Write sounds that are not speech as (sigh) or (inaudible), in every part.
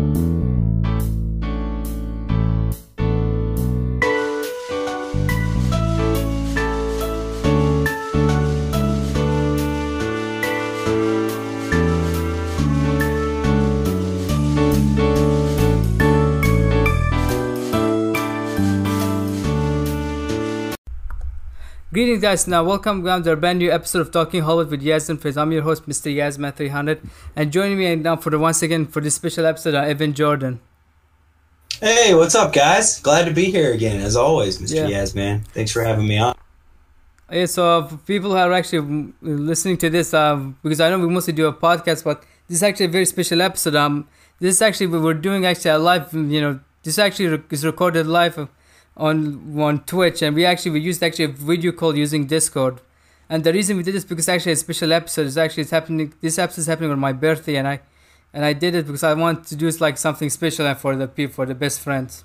Música Greetings, guys. Now, welcome to our brand new episode of Talking Hollywood with Yaz and I'm your host, Mr. Yazman300, and joining me now for the once again for this special episode, uh, Evan Jordan. Hey, what's up, guys? Glad to be here again, as always, Mr. Yeah. Thanks for having me on. Yeah, so uh, for people who are actually mm, listening to this, uh, because I know we mostly do a podcast, but this is actually a very special episode. Um, this is actually we we're doing actually a live. You know, this actually is recorded live on on Twitch, and we actually we used actually a video call using Discord. And the reason we did this because actually a special episode is actually it's happening. This episode is happening on my birthday, and I and I did it because I want to do it like something special and for the people, for the best friends.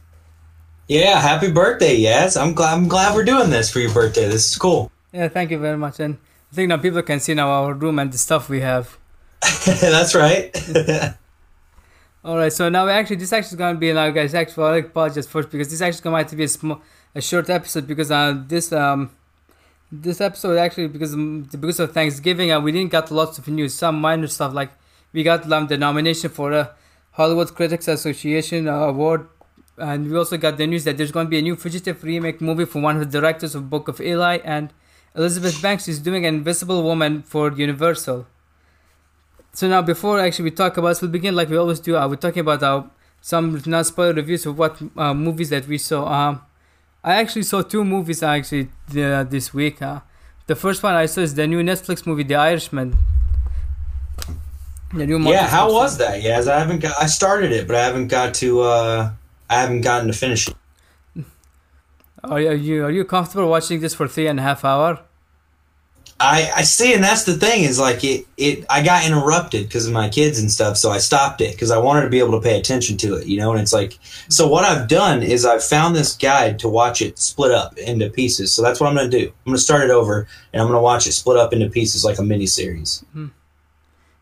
Yeah, happy birthday, Yes, I'm glad. I'm glad we're doing this for your birthday. This is cool. Yeah, thank you very much. And I think now people can see now our room and the stuff we have. (laughs) That's right. (laughs) All right, so now actually this actually is gonna be now, guys. Actually, I apologize first because this actually going to be a small, a short episode because uh this um this episode actually because um, because of Thanksgiving uh, we didn't get lots of news, some minor stuff like we got um, the nomination for a Hollywood Critics Association uh, award, and we also got the news that there's going to be a new fugitive remake movie from one of the directors of Book of Eli, and Elizabeth Banks is doing an Invisible Woman for Universal. So now, before actually we talk about, so we'll begin like we always do. Uh, we're talking about uh, some non spoiler reviews of what uh, movies that we saw. Um, I actually saw two movies actually uh, this week. Uh, the first one I saw is the new Netflix movie, The Irishman. The new yeah, how was that, Yaz? I haven't. Got, I started it, but I haven't got to. uh I haven't gotten to finish it. Are you are you comfortable watching this for three and a half hour? I I see, and that's the thing is like it. It I got interrupted because of my kids and stuff, so I stopped it because I wanted to be able to pay attention to it, you know. And it's like, so what I've done is I've found this guide to watch it split up into pieces. So that's what I'm going to do. I'm going to start it over, and I'm going to watch it split up into pieces like a mini series. Hmm.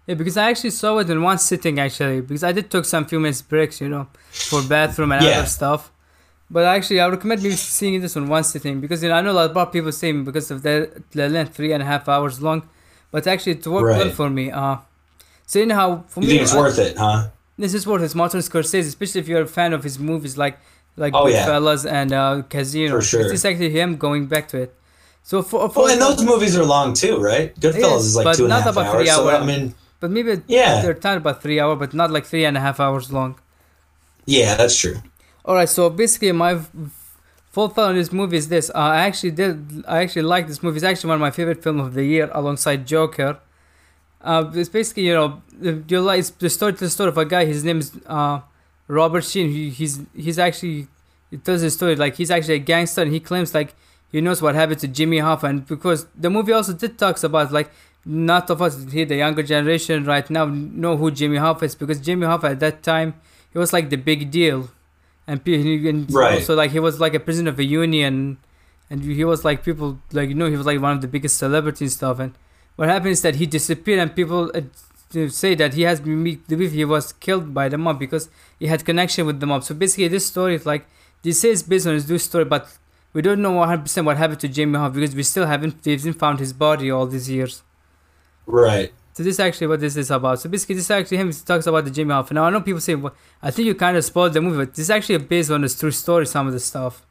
Yeah, because I actually saw it in one sitting actually because I did took some few minutes breaks, you know, for bathroom and Yeah. other stuff. But actually, I recommend maybe seeing this on one sitting because you know I know a lot of people say because of the, the length, three and a half hours long, but actually it worked well for me. Uh, so you know how for You me think it's I- worth it, huh? this is worth it. It's Martin Scorsese, especially if you're a fan of his movies like like Oh, yeah. Goodfellas and uh, Casino. For sure. It's actually him going back to it. So for, for Well, and those movies are long too, right? Goodfellas Yes, is like but two and a half about hours. three So hours. I mean, but maybe Yeah. they're time about three hours, but not like three and a half hours long. yeah, that's true. All right, so basically, my f- full thought on this movie is this: uh, I actually did, I actually like this movie. It's actually one of my favorite films of the year, alongside Joker. Uh, it's basically, you know, the- you like it's the story, the story of a guy. His name is uh, Robert Sheen. He, he's he's actually it tells his story like he's actually a gangster, and he claims like he knows what happened to Jimmy Hoffa, and because the movie also did talks about like not of us here, the younger generation right now know who Jimmy Hoffa is because Jimmy Hoffa at that time he was like the big deal and, and Right. also like he was like a president of a union and he was like people like you know he was like one of the biggest celebrities and stuff and what happened is that he disappeared and people uh, say that he has been believe he was killed by the mob because he had connection with the mob so basically this story is like this is based on his true story but we don't know 100% what happened to Jamie Hoffa because we still haven't we haven't found his body all these years Right. So this is actually what this is about. So basically, this is actually him talks about the Jimmy Hoffa. Now I know people say, well, I think you kind of spoiled the movie, but this is actually based on a true story. Some of the stuff.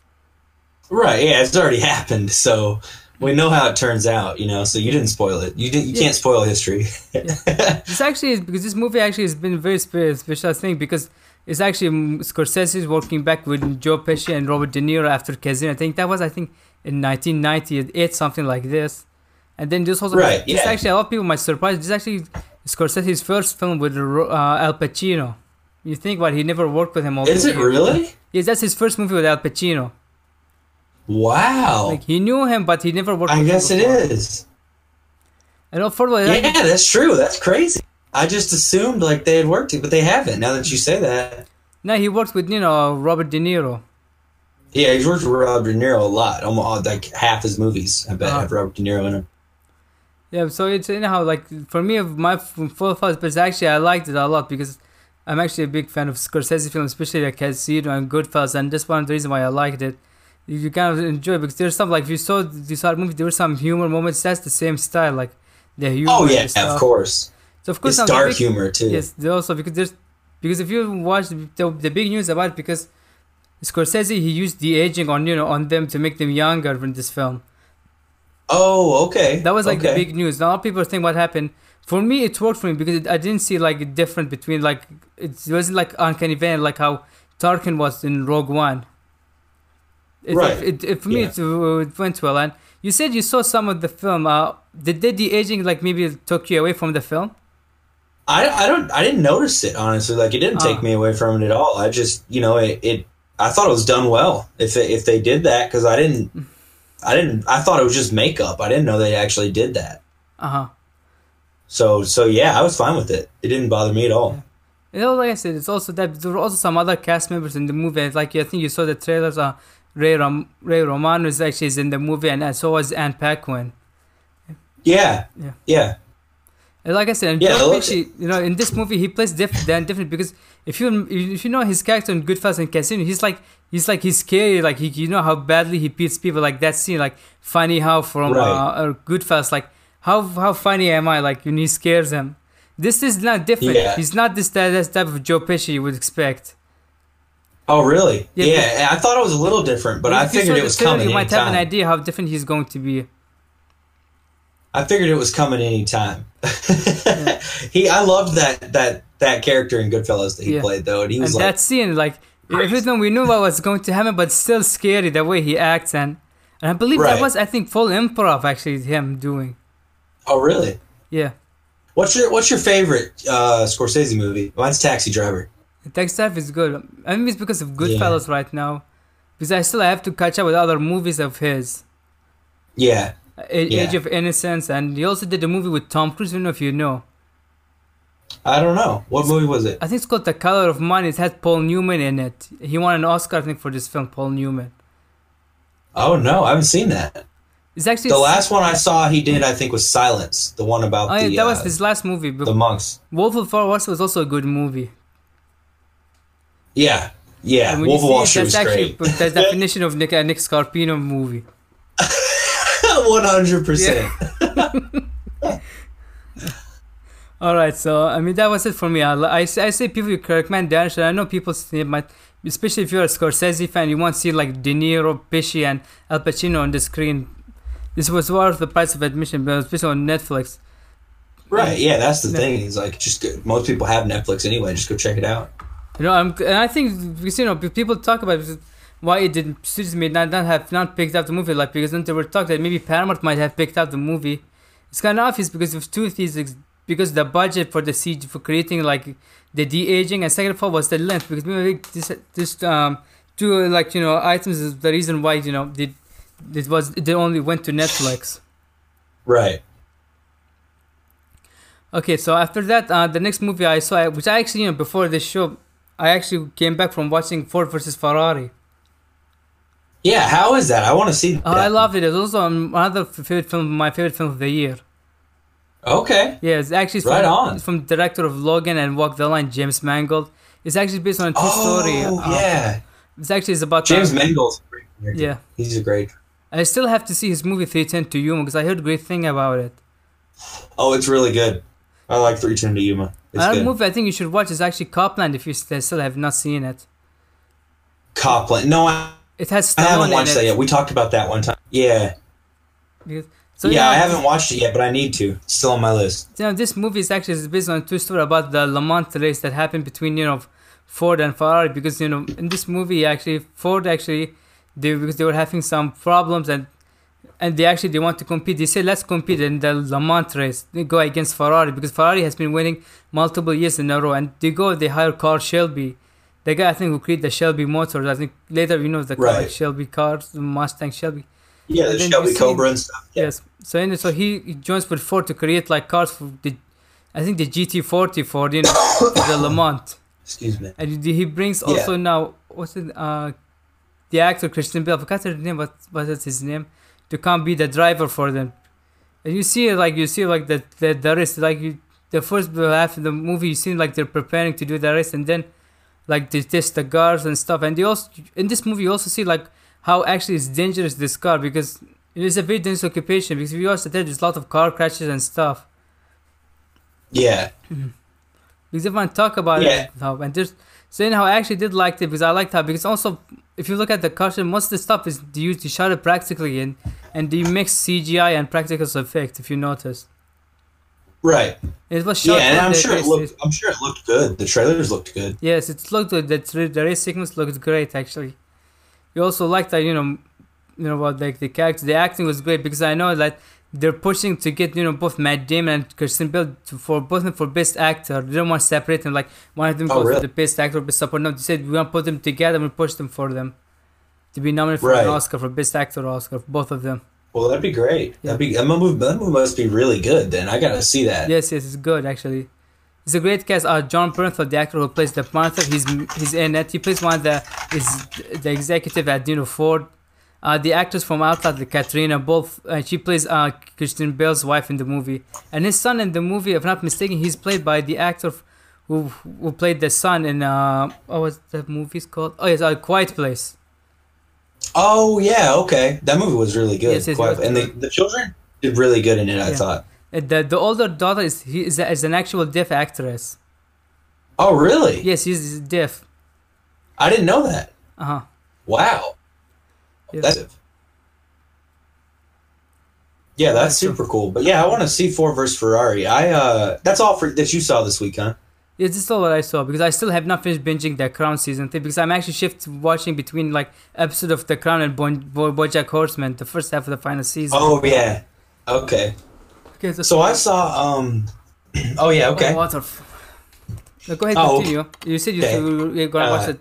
Right. Yeah, it's already (laughs) happened, so we know how it turns out. You know, so you didn't spoil it. You didn't. You Yeah. can't spoil history. (laughs) This actually is because this movie actually has been very spe- special thing because it's actually Scorsese's working back with Joe Pesci and Robert De Niro after Casino. I think that was I think in 1998 something like this. And then this also Right, this yeah. actually a lot of people might surprise. This actually Scorsese's first film with uh, Al Pacino. You think what he never worked with him all Is it years. really? Yes, that's his first movie with Al Pacino. Wow. Like he knew him, but he never worked. I guess it is. And further, Yeah, that's true. That's crazy. I just assumed like they had worked but they haven't. Now that you say that, No, he worked with you know Robert De Niro. yeah, he's worked with Robert De Niro a lot. Almost like half his movies, I bet, Ah. have Robert De Niro in them. Yeah, so it's anyhow like for me, my full thoughts, but actually I liked it a lot because I'm actually a big fan of Scorsese films, especially like Casino and Goodfellas, and that's one of the reasons why I liked it. You, kind of enjoy it because there's some like if you saw you saw the movie, there were some humor moments. That's the same style, like the humor. Oh yeah, of course. So of course, It's dark big- humor too. Yes, also because there's because if you watch the, the, the big news about it, because Scorsese he used the aging on you know on them to make them younger in this film. Oh, okay. That was like the big news. A lot of people think what happened. For me, it worked for me because it, I didn't see like a difference between like it wasn't like uncanny valley like how Tarkin was in Rogue One. It, Right. It, it, for me, Yeah. it, it went well. And you said you saw some of the film. Uh, did did the aging like maybe took you away from the film? I, I don't I didn't notice it honestly. Like it didn't take Ah. me away from it at all. I just you know it. it I thought it was done well. If it, if they did that because I didn't I didn't I thought it was just makeup. I didn't know they actually did that. Uh huh. So so yeah, I was fine with it. It didn't bother me at all. You know, like I said, it's also that there were also some other cast members in the movie. Like I think you saw the trailers. Uh, Ray Rom- Ray Romano is actually is in the movie, and so was Anna Paquin. Yeah. Yeah. Yeah. And like I said, and Yeah, Pesci, you know, in this movie he plays different Dan different because if you if you know his character in Goodfellas and Casino, he's like he's like he's scary, like he you know how badly he beats people, like that scene, like funny how from Right. uh, uh, Goodfellas, like how how funny am I, like when he scares him. This is not different. Yeah. He's not this that, that type of Joe Pesci you would expect. Oh really? Yeah, Yeah. I thought it was a little different, but I figured it was coming You might have an idea how different he's going to be. I figured it was coming anytime. (laughs) he I loved that that that character in Goodfellas that he Yeah. played though, and he And was like that scene, like everything we knew what was going to happen, but still scary the way he acts and. And I believe that was, I think, full improv actually him doing. Oh really? Yeah. What's your What's your favorite uh, Scorsese movie? Mine's Taxi Driver. Taxi Driver is good. I mean, it's because of Goodfellas right now. Because I still have to catch up with other movies of his. Yeah. A- Yeah. Age of Innocence, and he also did a movie with Tom Cruise. I don't know if you know. I don't know what movie was it. I think it's called The Color of Money. It had Paul Newman in it. He won an Oscar, I think, for this film, Paul Newman. Oh no, I haven't seen that. It's actually The last one I saw he did, I think, was Silence. The one about Oh, yeah, the that was uh, his last movie. The monks. Wolf of Wall Street was also a good movie. Yeah, yeah. Wolf of Wall Street that's actually great. the (laughs) definition of Nick, a Nick Scarpino movie. (laughs) One hundred percent. (laughs) All right, so I mean that was it for me. I, I, I say people you recommend Danish, and I know people say might, especially if you're a Scorsese fan, you want to see like De Niro, Pesci, and Al Pacino on the screen. This was worth the price of admission, but especially on Netflix. Right. Yeah, that's the Yeah. thing. He's like, just go, most people have Netflix anyway. Just go check it out. You know, I'm, and I think because you know people talk about why it didn't studios may not, not have not picked up the movie, like because then they were talking that maybe Paramount might have picked up the movie. It's kind of obvious because of two things. Because the budget for the CG for creating like the de aging, and second of all was the length. Because maybe this this um two like you know items is the reason why you know they it was they only went to Netflix. Right. Okay, so after that, uh, the next movie I saw, which I actually, you know, before this show, I actually came back from watching Ford versus Ferrari. Yeah. How is that? I want to see. Oh, that. I loved it. It's also another favorite film, my favorite film of the year. Okay. Yeah, it's actually from, Right on. from director of Logan and Walk the Line, James Mangold. It's actually based on a true Oh story. Uh, yeah. It's actually it's about James uh, Mangold's a great character. Yeah, He's a great. I still have to see his movie 310 to Yuma because I heard great thing about it. Oh, it's really good. I like 310 to Yuma. It's Another good. movie I think you should watch is actually Copland if you still have not seen it. Copland. No, I, It has I haven't watched it. that yet. We talked about that one time. Yeah. Because- So yeah, I haven't watched it yet, but I need to. It's still on my list. you know, this movie is actually based on a true story about the Le Mans race that happened between you know Ford and Ferrari because you know in this movie actually Ford actually they because they were having some problems and and they actually they want to compete. They say let's compete in the Le Mans race. They go against Ferrari because Ferrari has been winning multiple years in a row and they go they hire Carl Shelby. The guy I think who created the Shelby motors. I think later you know the car, Right. Shelby cars, the Mustang Shelby. Yeah, the Shelby Cobra and stuff. Yeah. Yes. So anyway, so he, he joins with Ford to create like cars for the, I think the GT40 for you know (coughs) the Le Mans, Excuse me. and he brings also now what's it uh, the actor Christian Bale. I forgot his name. What what is his name? To come be the driver for them, and you see like you see like the the, the race like you the first half of the movie, you seem like they're preparing to do the race, and then like they test the cars and stuff. And you also in this movie, you also see like how actually it's dangerous this car because it is a very dangerous occupation. Because if you watch the there's a lot of car crashes and stuff. Yeah. Mm-hmm. Because if I talk about Yeah. it, how and just saying how I actually did like it because I liked how because also if you look at the caution, most of the stuff is used to shot it practically in and they mix CGI and practical effect. If you notice, Right. it was shot. Yeah, and I'm sure it race- looked. I'm sure it looked good. The trailers looked good. Yes, it looked good. The, the race sequence looked great actually. You also like that you know, you know what like the character, the acting was great because I know that they're pushing to get you know both Matt Damon and Christian Bale to, for both for best actor. They don't want to separate them like one of them Oh, goes really? for the best actor, best support. No, they said we want to put them together and push them for them to be nominated for Right. an Oscar for best actor Oscar for both of them. Well, that'd be great. That'd be that movie. That movie must be really good. Then I gotta see that. Yes, yes, it's good actually. It's a great cast. Uh, Jon Bernthal, the actor who plays the Panther, he's he's in it. He plays one of the is the executive at Dino Ford. Uh, the actors from Outlast, the Caitriona, both uh, she plays uh, Christian Bale's wife in the movie, and his son in the movie, if I'm not mistaken, he's played by the actor who who played the son in uh, what was the movie's called? Oh yes, uh, Quiet Place. Oh yeah, okay. That movie was really good. Yes, yes, it was and the, the children did really good in it. I thought. The the older daughter is he is, a, is an actual deaf actress. Oh really? Yes, he's deaf. I didn't know that. Uh huh. Wow. Yeah. That's. Yeah, that's That's super cool. But yeah, I want to see Ford versus Ferrari. I uh, that's all for that you saw this week, huh? Yeah, this is all what I saw because I still have not finished binging The Crown season three because I'm actually shift watching between like episode of The Crown and Bo- Bo- BoJack Horseman, the first half of the final season. Oh yeah. Okay. Okay, so I saw. um (clears throat) Oh yeah. Okay. water. No, go ahead, Oh, continue. You said you okay. were gonna watch Uh, it,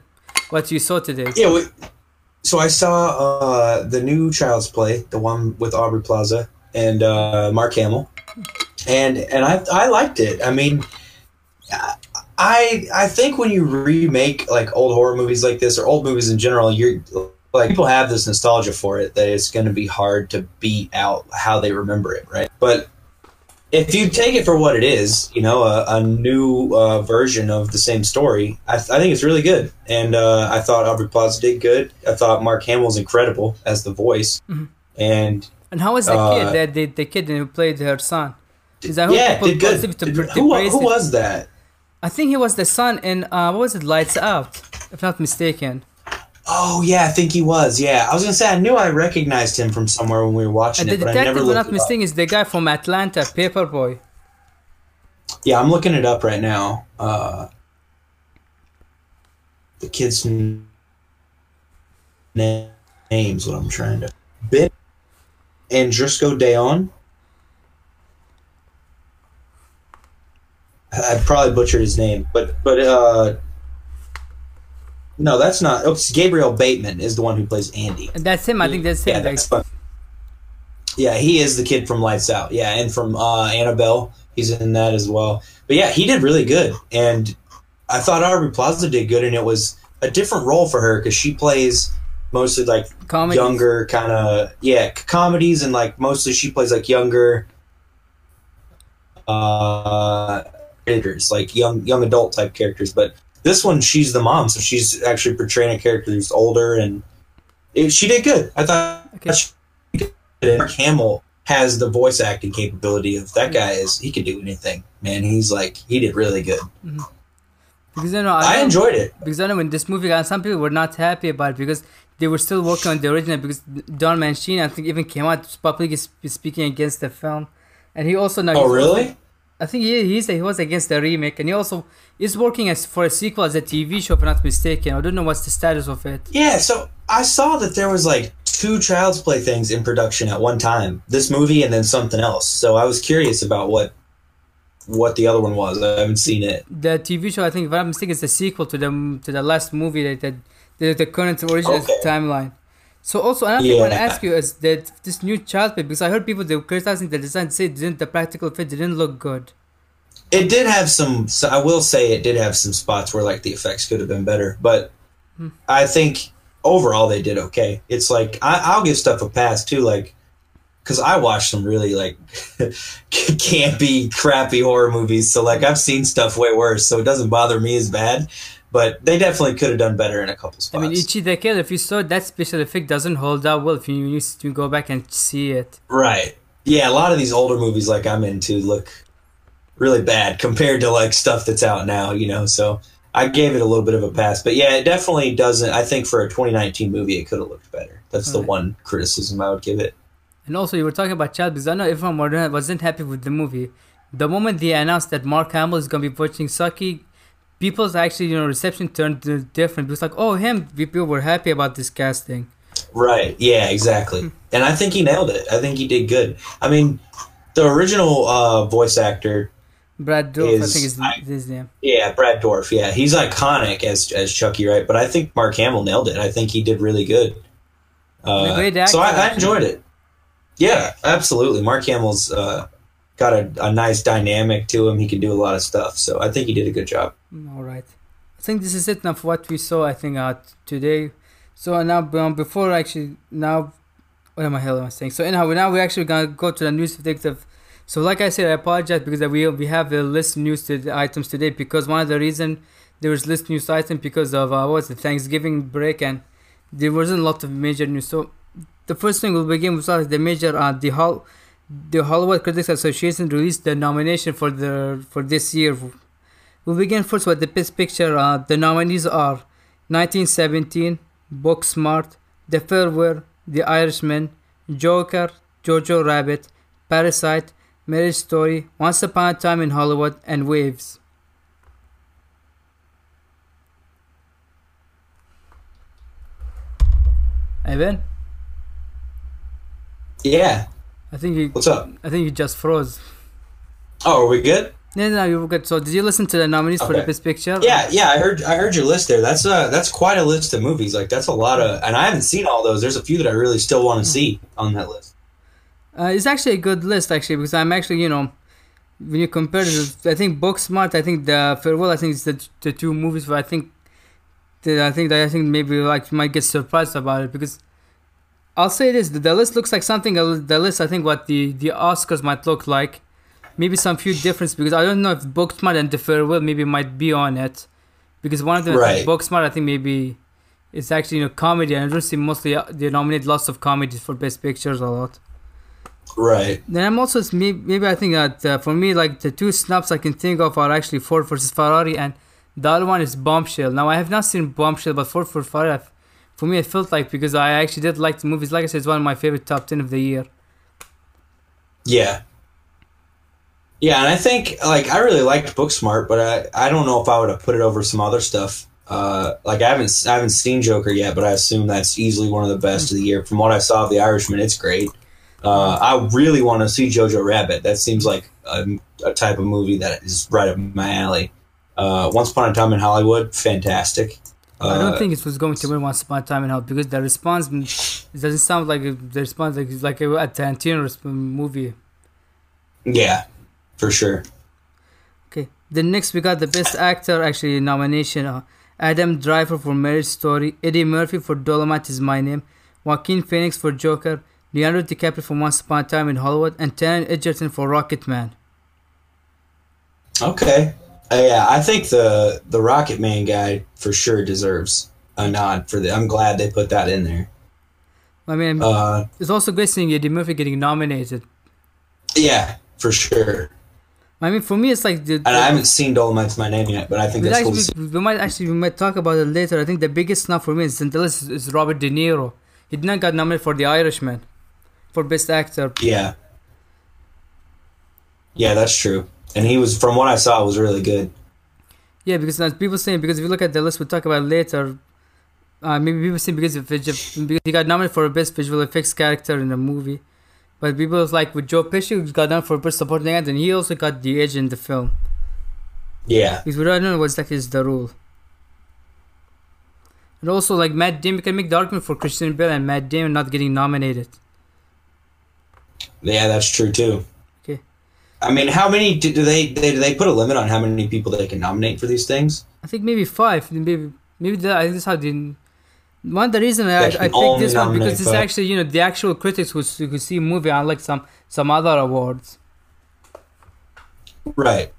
what you saw today. Yeah. We, so I saw uh the new Child's Play, the one with Aubrey Plaza and uh Mark Hamill, and and I I liked it. I mean. I I think when you remake like old horror movies like this or old movies in general, you're like people have this nostalgia for it that it's going to be hard to beat out how they remember it, right? But if you take it for what it is, you know, a, a new uh, version of the same story, I, th- I think it's really good. And uh, I thought Aubrey Plaza did good. I thought Mark Hamill's incredible as the voice, Mhm. and And how was the uh, kid that the, the kid who played her son? Because I heard yeah, did good. Did- who, who was that? I think he was the son in uh, what was it, Lights Out, if not mistaken. Oh yeah, I think he was. Yeah, I was gonna say I knew I recognized him from somewhere when we were watching the it, but I never detective, looked not it up. mistaken, is the guy from Atlanta, Paperboy. Yeah, I'm looking it up right now. Uh, the kid's n- na- name's what I'm trying to. Ben Andrisco Deon. I probably butchered his name, but but uh, no, that's not. Oops, Gabriel Bateman is the one who plays Andy. That's him. I think that's him. Yeah, that's fun. Yeah, he is the kid from Lights Out. Yeah, and from uh, Annabelle, he's in that as well. But yeah, he did really good, and I thought Aubrey Plaza did good, and it was a different role for her because she plays mostly like comedy. younger kind of yeah comedies, and like mostly she plays like younger uh characters, like young young adult type characters. But this one, she's the mom, so she's actually portraying a character who's older, and it, she did good. I thought Okay. she did good. Mark Hamill has the voice acting capability of that guy is he can do anything man he's like he did really good mm-hmm. Because you know, i know- enjoyed it Because I know when this movie, got, some people were not happy about it because they were still working on the original. Because Don Mancini, I think, even came out publicly speaking against the film, and he also now. oh really I think he he said he was against the remake, and he also is working as for a sequel as a TV show, if I'm not mistaken. I don't know what's the status of it. yeah so i saw that there was like two child's play things in production at one time this movie and then something else so i was curious about what what the other one was i haven't seen it The TV show, I think, if I'm not mistaken, is the sequel to the to the last movie that that the, the current original Okay. timeline. So also another thing I want to ask you is that this new child play because I heard people they were criticizing the design, say didn't the practical fit didn't look good. it did have some so i will say it did have some spots where like the effects could have been better but hmm. i think overall they did okay it's like I, i'll give stuff a pass too like because I watch some really like (laughs) campy, crappy horror movies. So like I've seen stuff way worse, so it doesn't bother me as bad. But they definitely could have done better in a couple spots. I mean, Ichi the Killer, if you saw that special effect doesn't hold up well if you used to go back and see it. right? Yeah, a lot of these older movies like I'm into look really bad compared to like stuff that's out now. You know, so I gave it a little bit of a pass. But yeah, it definitely doesn't. I think for a 2019 movie, it could have looked better. That's the Right. one criticism I would give it. And also, you were talking about child because I know everyone wa- wasn't happy with the movie. The moment they announced that Mark Hamill is going to be voicing Chucky, people's actually, you know, reception turned different. It was like, oh, him. People were happy about this casting. Right. Yeah, exactly. And I think he nailed it. I think he did good. I mean, the original uh, voice actor, Brad Dourif, I think is I- his name. yeah, Brad Dorff. Yeah, he's iconic as as Chucky, right? But I think Mark Hamill nailed it. I think he did really good. Uh, great so I, I enjoyed it. Yeah, absolutely. Mark Hamill's uh, got a, a nice dynamic to him. He can do a lot of stuff. So I think he did a good job. All right. I think this is it now for what we saw, I think, uh, today. So now, um, before actually, now, what am I hell am I saying? So anyhow, now we're actually going to go to the news detective. So like I said, I apologize because we we have a list news to the items today because one of the reason there was list news item because of uh, what was the Thanksgiving break and there wasn't a lot of major news. So the first thing we'll begin with is the major uh, the Hol- the Hollywood Critics Association released the nomination for the for this year. We'll begin first with the best picture. Uh, the nominees are 1917, Booksmart, The Farewell, The Irishman, Joker, Jojo Rabbit, Parasite, Marriage Story, Once Upon a Time in Hollywood, and Waves. Evan, Yeah. I think you, What's up? I think you just froze. Oh, are we good? No, no, you were good. So, did you listen to the nominees for the best picture? Yeah, yeah. I heard I heard your list there. That's uh that's quite a list of movies. Like that's a lot of, and I haven't seen all those. There's a few that I really still want to see on that list. Uh, it's actually a good list actually because I'm actually you know when you compare it, I think Booksmart, I think the Farewell, I think it's the, the two movies where I think that I think that I think maybe like you might get surprised about it because I'll say this: the, the list looks like something. The list, I think, what the the Oscars might look like. Maybe some few difference because I don't know if Booksmart and the Farewell maybe might be on it because one of them, Right. Booksmart, I think maybe it's actually you know comedy and I don't see mostly uh, they nominate lots of comedies for best pictures a lot. Right. Then I'm also maybe, maybe I think that uh, for me like the two snaps I can think of are actually Ford versus Ferrari and the other one is Bombshell. Now I have not seen Bombshell, but Ford for Ferrari, I've- for me it felt like because I actually did like the movies. Like I said, it's one of my favorite top ten of the year. Yeah. Yeah, and I think like I really liked Booksmart, but I I don't know if I would have put it over some other stuff. Uh, like I haven't I haven't seen Joker yet, but I assume that's easily one of the best of the year. From what I saw of The Irishman, it's great. Uh, I really want to see Jojo Rabbit. That seems like a, a type of movie that is right up my alley. Uh, Once Upon a Time in Hollywood, fantastic. I don't Uh, think it was going to win Once Upon a Time in Hollywood because the response mm, it doesn't sound like a- the response like it's like a, a Tarantino movie. Yeah, for sure. Okay. Then next we got the best actor actually nomination. Uh, Adam Driver for Marriage Story, Eddie Murphy for Dolomite Is My Name, Joaquin Phoenix for Joker, Leonardo DiCaprio for Once Upon a Time in Hollywood, and Taron Egerton for Rocket Man. Okay. Uh, yeah, I think the the Rocket Man guy for sure deserves a nod for the. I'm glad they put that in there. I mean, Uh, it's also great seeing Eddie Murphy getting nominated. yeah, for sure. I mean, for me, it's like the. And I haven't seen Dolomite's my name yet, but I think that's cool. actually, see. we, might actually we might talk about it later. I think the biggest snub for me is, is, is Robert De Niro. He did not get nominated for The Irishman, for Best Actor. Yeah. Yeah, that's true. And he was, from what I saw, was really good. Yeah, because as people saying because if you look at the list, we'll talk about later. Uh, maybe people say because of because he got nominated for best visual effects character in the movie, but people was like with Joe Pesci who got nominated for best supporting actor, and he also got the edge in the film. Yeah. Because we don't know what exactly is the rule. And also like Matt Damon, you can make the argument for Christian Bale and Matt Damon not getting nominated. Yeah, that's true too. I mean, how many do, do they, they do they put a limit on how many people they can nominate for these things? I think maybe five, maybe maybe that, I think that's how they. One of the reason I, I picked this one because it's actually you know the actual critics who who see a movie unlike some some other awards. Right.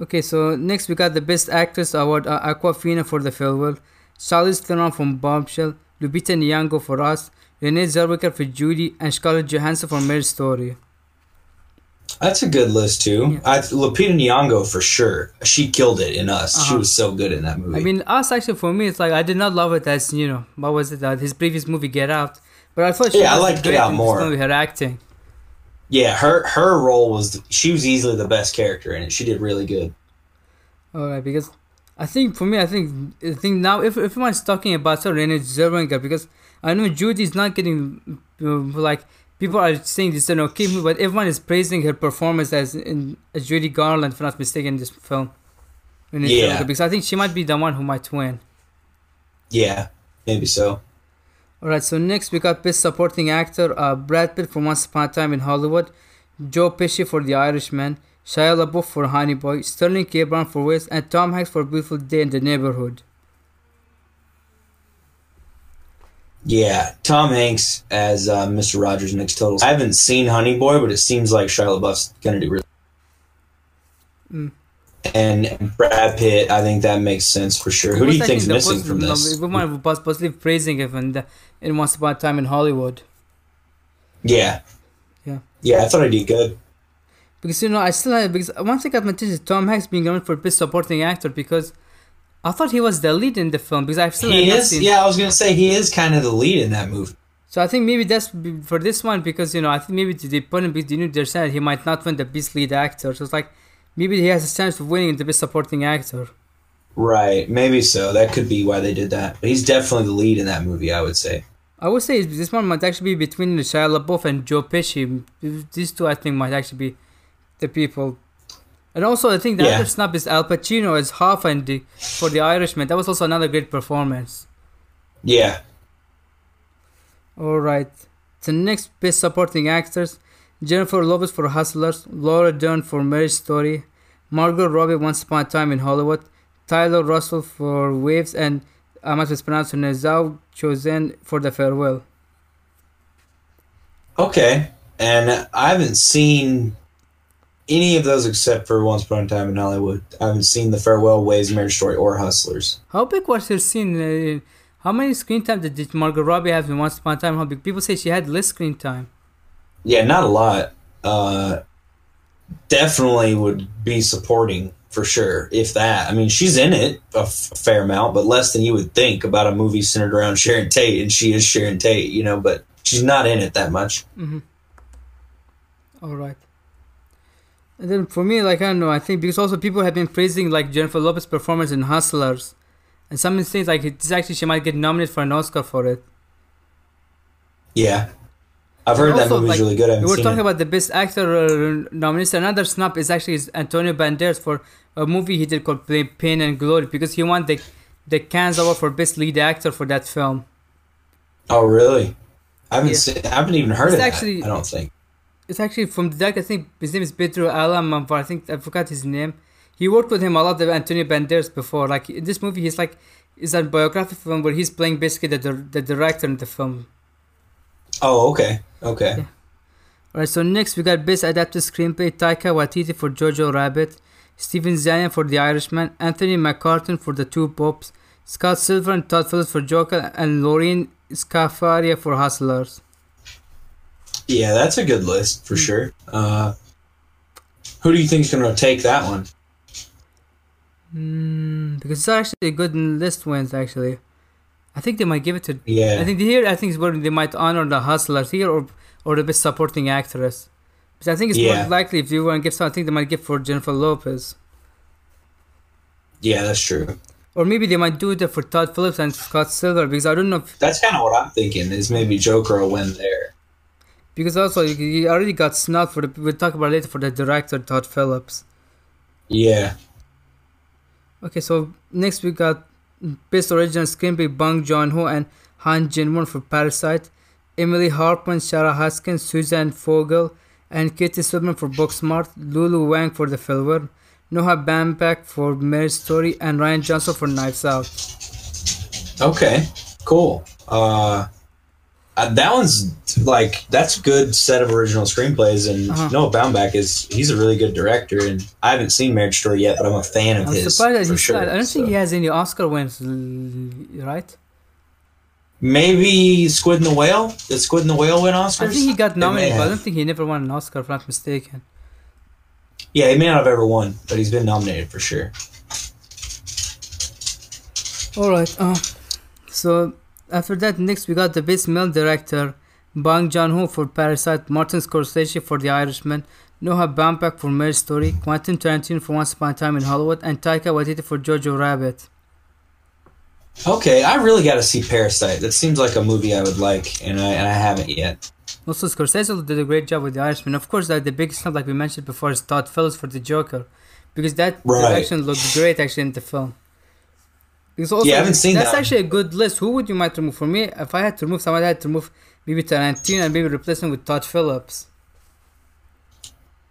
Okay, so next we got the Best Actress award: uh, Awkwafina for The Farewell, Charlize Theron from Bombshell, Lupita Nyong'o for Us, Renee Zellweger for Judy, and Scarlett Johansson for Marriage Story. That's a good list too. Yeah. I Lupita Nyong'o for sure. She killed it in Us. She Uh-huh. was so good in that movie. I mean, Us actually for me, it's like I did not love it as you know what was it? Uh, his previous movie Get Out, but I thought she Yeah, I liked Get Out more. movie, her acting. yeah, her her role was she was easily the best character in it. She did really good. Alright, because I think for me, I think I think now if if everyone's talking about her Renee Zellweger, because I know Judy's not getting uh, like people are saying this is an okay movie, but everyone is praising her performance as in as Judy Garland, if I'm not mistaken, in this film. Renee Yeah. Zellweger, because I think she might be the one who might win. Yeah, maybe so. Alright, so next we got Best Supporting Actor, uh, Brad Pitt for Once Upon a Time in Hollywood, Joe Pesci for The Irishman, Shia LaBeouf for Honey Boy, Sterling K. Brown for West, and Tom Hanks for Beautiful Day in the Neighborhood. Yeah, Tom Hanks as uh, Mr. Rogers makes total. I haven't seen Honey Boy, but it seems like Shia LaBeouf's gonna do really. Mm. And Brad Pitt, I think that makes sense for sure. Who do you think's missing from this? Everyone was positive praising him in, the, in Once Upon a Time in Hollywood. Yeah. Yeah. Yeah, I thought I did good. Because, you know, I still have, because one thing I've mentioned is Tom Hanks being nominated for Best Supporting Actor because I thought he was the lead in the film because I've still He is. seen Yeah, I was gonna say he is kind of the lead in that movie. So I think maybe that's for this one because, you know, I think maybe they put him because they knew they're saying he might not win the Best Lead Actor. So it's like maybe he has a chance of winning the Best Supporting Actor. Right. Maybe so. That could be why they did that. But he's definitely the lead in that movie. I would say. I would say this one might actually be between Shia LaBeouf and Joe Pesci. These two, I think, might actually be the people. And also, I think the Yeah. other snub is Al Pacino as the, for The Irishman. That was also another great performance. Yeah. All right. The next best supporting actors: Jennifer Lopez for Hustlers, Laura Dern for Marriage Story, Margot Robbie Once Upon a Time in Hollywood, Tyler Russell for Waves, and I must mispronounce her name, Zhao Chosen for The Farewell. Okay. And I haven't seen any of those except for Once Upon a Time in Hollywood. I haven't seen The Farewell, Ways, Marriage Story, or Hustlers. How big was her scene? Uh, how many screen time did, did Margot Robbie have in Once Upon a Time? How big? People say she had less screen time. Yeah, not a lot. Uh, definitely would be supporting for sure, if that. I mean, she's in it a f- fair amount, but less than you would think about a movie centered around Sharon Tate, and she is Sharon Tate, you know, but she's not in it that much. All right. And then for me, like I don't know, I think because also people have been praising like Jennifer Lopez's performance in Hustlers, and some things like it's actually she might get nominated for an Oscar for it. Yeah. I've heard And that movie's like, really good. I We were talking it. about the best actor uh, nominees. Another snub is actually is Antonio Banderas for a movie he did called Pain and Glory because he won the the Cannes Award for best lead actor for that film. Oh, really? I haven't Yeah. seen. I haven't even heard It's of that. I don't think. It's actually from the director. I think his name is Pedro Almodovar. Um, I think I forgot his name. He worked with him a lot, of Antonio Banderas before. Like in this movie, he's like it's a biographic film where he's playing basically the the director in the film. Oh, okay, okay. Yeah. Alright, so next we got Best Adapted Screenplay Taika Waititi for Jojo Rabbit, Steven Zaillian for The Irishman, Anthony McCarten for The Two Popes, Scott Silver and Todd Phillips for Joker, and Lorene Scafaria for Hustlers. Yeah, that's a good list Hmm. for sure. Uh, who do you think's going to take that one? Mm, because it's actually a good list wins actually. I think they might give it to. Yeah, I think here I think is where they might honor the Hustlers here or or the best supporting actress. Because I think it's Yeah. more likely if you want to give something, I think they might give for Jennifer Lopez. yeah, that's true. Or maybe they might do it for Todd Phillips and Scott Silver because I don't know if That's kind of what I'm thinking. Is maybe Joker will win there. Because also he already got snubbed for the we'll talk about it later for the director Todd Phillips. Yeah, Okay, so next we got best original screenplay Bong Joon Ho and Han Jin Won for Parasite, Emily Halpern, Sarah Haskins, Suzanne Fogel, and Katie Swidman for Booksmart, Lulu Wang for The Farewell, Noah Baumbach for Marriage Story, and Rian Johnson for Knives Out. Okay, cool. Uh, uh, that one's like that's a good set of original screenplays, and Uh-huh. Noah Baumbach is he's a really good director, and I haven't seen Marriage Story yet, but I'm a fan of I'm his surprised for sure. I don't think he has any Oscar wins, right? Maybe Squid and the Whale. Did Squid and the Whale win Oscars? I think he got nominated, but I don't think he never won an Oscar, if I'm not mistaken. Yeah, he may not have ever won, but he's been nominated for sure. All right. Uh, so after that, next we got the best male director, Bong Joon-ho for Parasite, Martin Scorsese for The Irishman, Noah Baumbach for Marriage Story, Quentin Tarantino for Once Upon a Time in Hollywood, and Taika Waititi for Jojo Rabbit. Okay, I really got to see Parasite. That seems like a movie I would like, and I and I haven't yet. Also, Scorsese did a great job with The Irishman. Of course, like the biggest snub, like we mentioned before, is Todd Phillips for the Joker, because that Right. direction looked great actually in the film. Because also, Yeah, I haven't seen that's that. actually a good list. Who would you might remove? For me, if I had to remove someone, I had to remove maybe Tarantino and maybe replace him with Todd Phillips.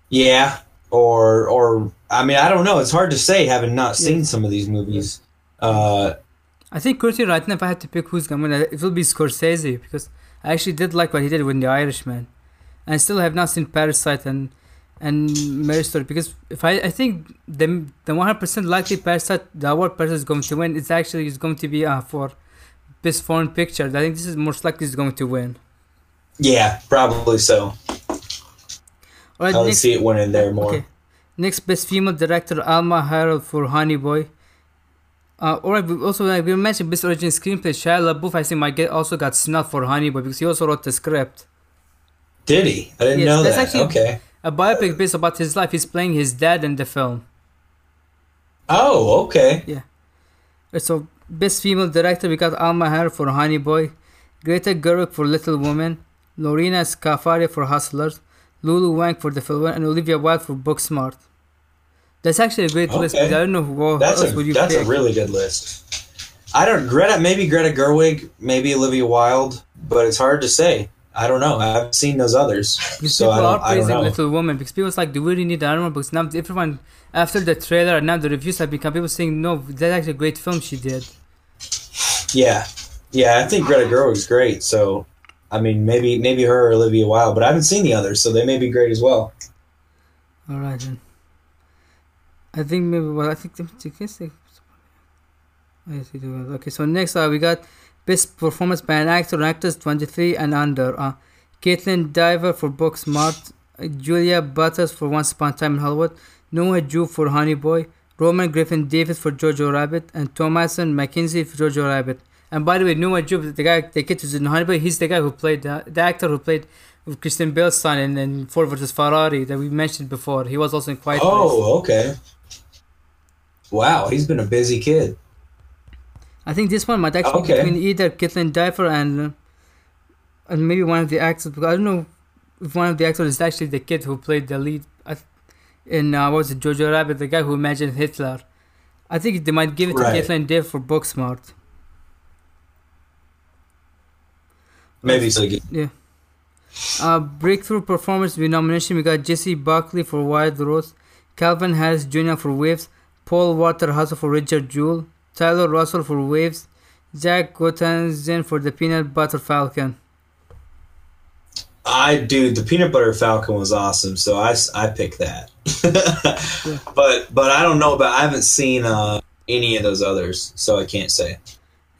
Yeah, or or I mean I don't know. It's hard to say having not seen some of these movies. Uh, I think currently right now, if I had to pick who's gonna win, it will be Scorsese because I actually did like what he did with The Irishman, and I still have not seen Parasite and and Marriage Story because if I I think the the one hundred percent likely Parasite the award Parasite is going to win it's actually is going to be uh for best foreign picture. I think this is most likely is going to win. yeah, probably so. All right, I next, see it winning there more. Okay. Next best female director Alma Har'el for Honey Boy. Uh, alright, we also like, we mentioned best original screenplay. Shia LaBeouf, I think, might get also got snubbed for Honey Boy because he also wrote the script. Did he? I didn't Yes, know that. actually- okay. A biopic based about his life. He's playing his dad in the film. Oh, okay. Yeah. So best female director we got Alma Har'el for Honey Boy, Greta Gerwig for Little Women, Lorene Scafaria for Hustlers, Lulu Wang for The Film, and Olivia Wilde for Booksmart. That's actually a great list. Okay. Because I don't know who That's else a would you that's pick. a really good list. I don't Greta maybe Greta Gerwig, maybe Olivia Wilde, but it's hard to say. I don't know. I haven't seen those others, (laughs) Because so people are I don't praising. Little Woman because people like, do we really need the animal books? Now everyone, after the trailer and now the reviews have become people saying, no, that's actually a great film she did. Yeah, yeah. I think Greta Gerwig's great. So, I mean, maybe maybe her or Olivia Wilde, but I haven't seen the others, so they may be great as well. All right then. I think maybe well I think the I see the okay. So next uh, we got best performance by an actor or actress twenty three and under. Uh, Kaitlyn Dever for Booksmart, uh, Julia Butters for Once Upon a Time in Hollywood, Noah Jew for Honey Boy, Roman Griffin Davis for Jojo Rabbit, and Thomasin McKenzie for Jojo Rabbit. And by the way, Noah Jew, the guy, the kid who's in Honey Boy, he's the guy who played the, the actor who played with Christian Bale's son in, in Ford versus Ferrari that we mentioned before. He was also in Quiet Place. Oh, okay. Wow, he's been a busy kid. I think this one might actually be between either Kaitlyn Dever and uh, and maybe one of the actors. Because I don't know if one of the actors is actually the kid who played the lead in uh, what was it, Jojo Rabbit, the guy who imagined Hitler. I think they might give it to. Kaitlyn Dever for Booksmart. Maybe so. Yeah. Uh, breakthrough performance nomination we got Jessie Buckley for Wild Rose, Calvin Harris Jr. for Waves, Paul Walter Hauser for Richard Jewell, Tyler Russell for Waves, Zack Gottsagen for the Peanut Butter Falcon. I dude, the peanut butter falcon was awesome, so I, I picked that. (laughs) But but I don't know about. I haven't seen uh, any of those others, so I can't say.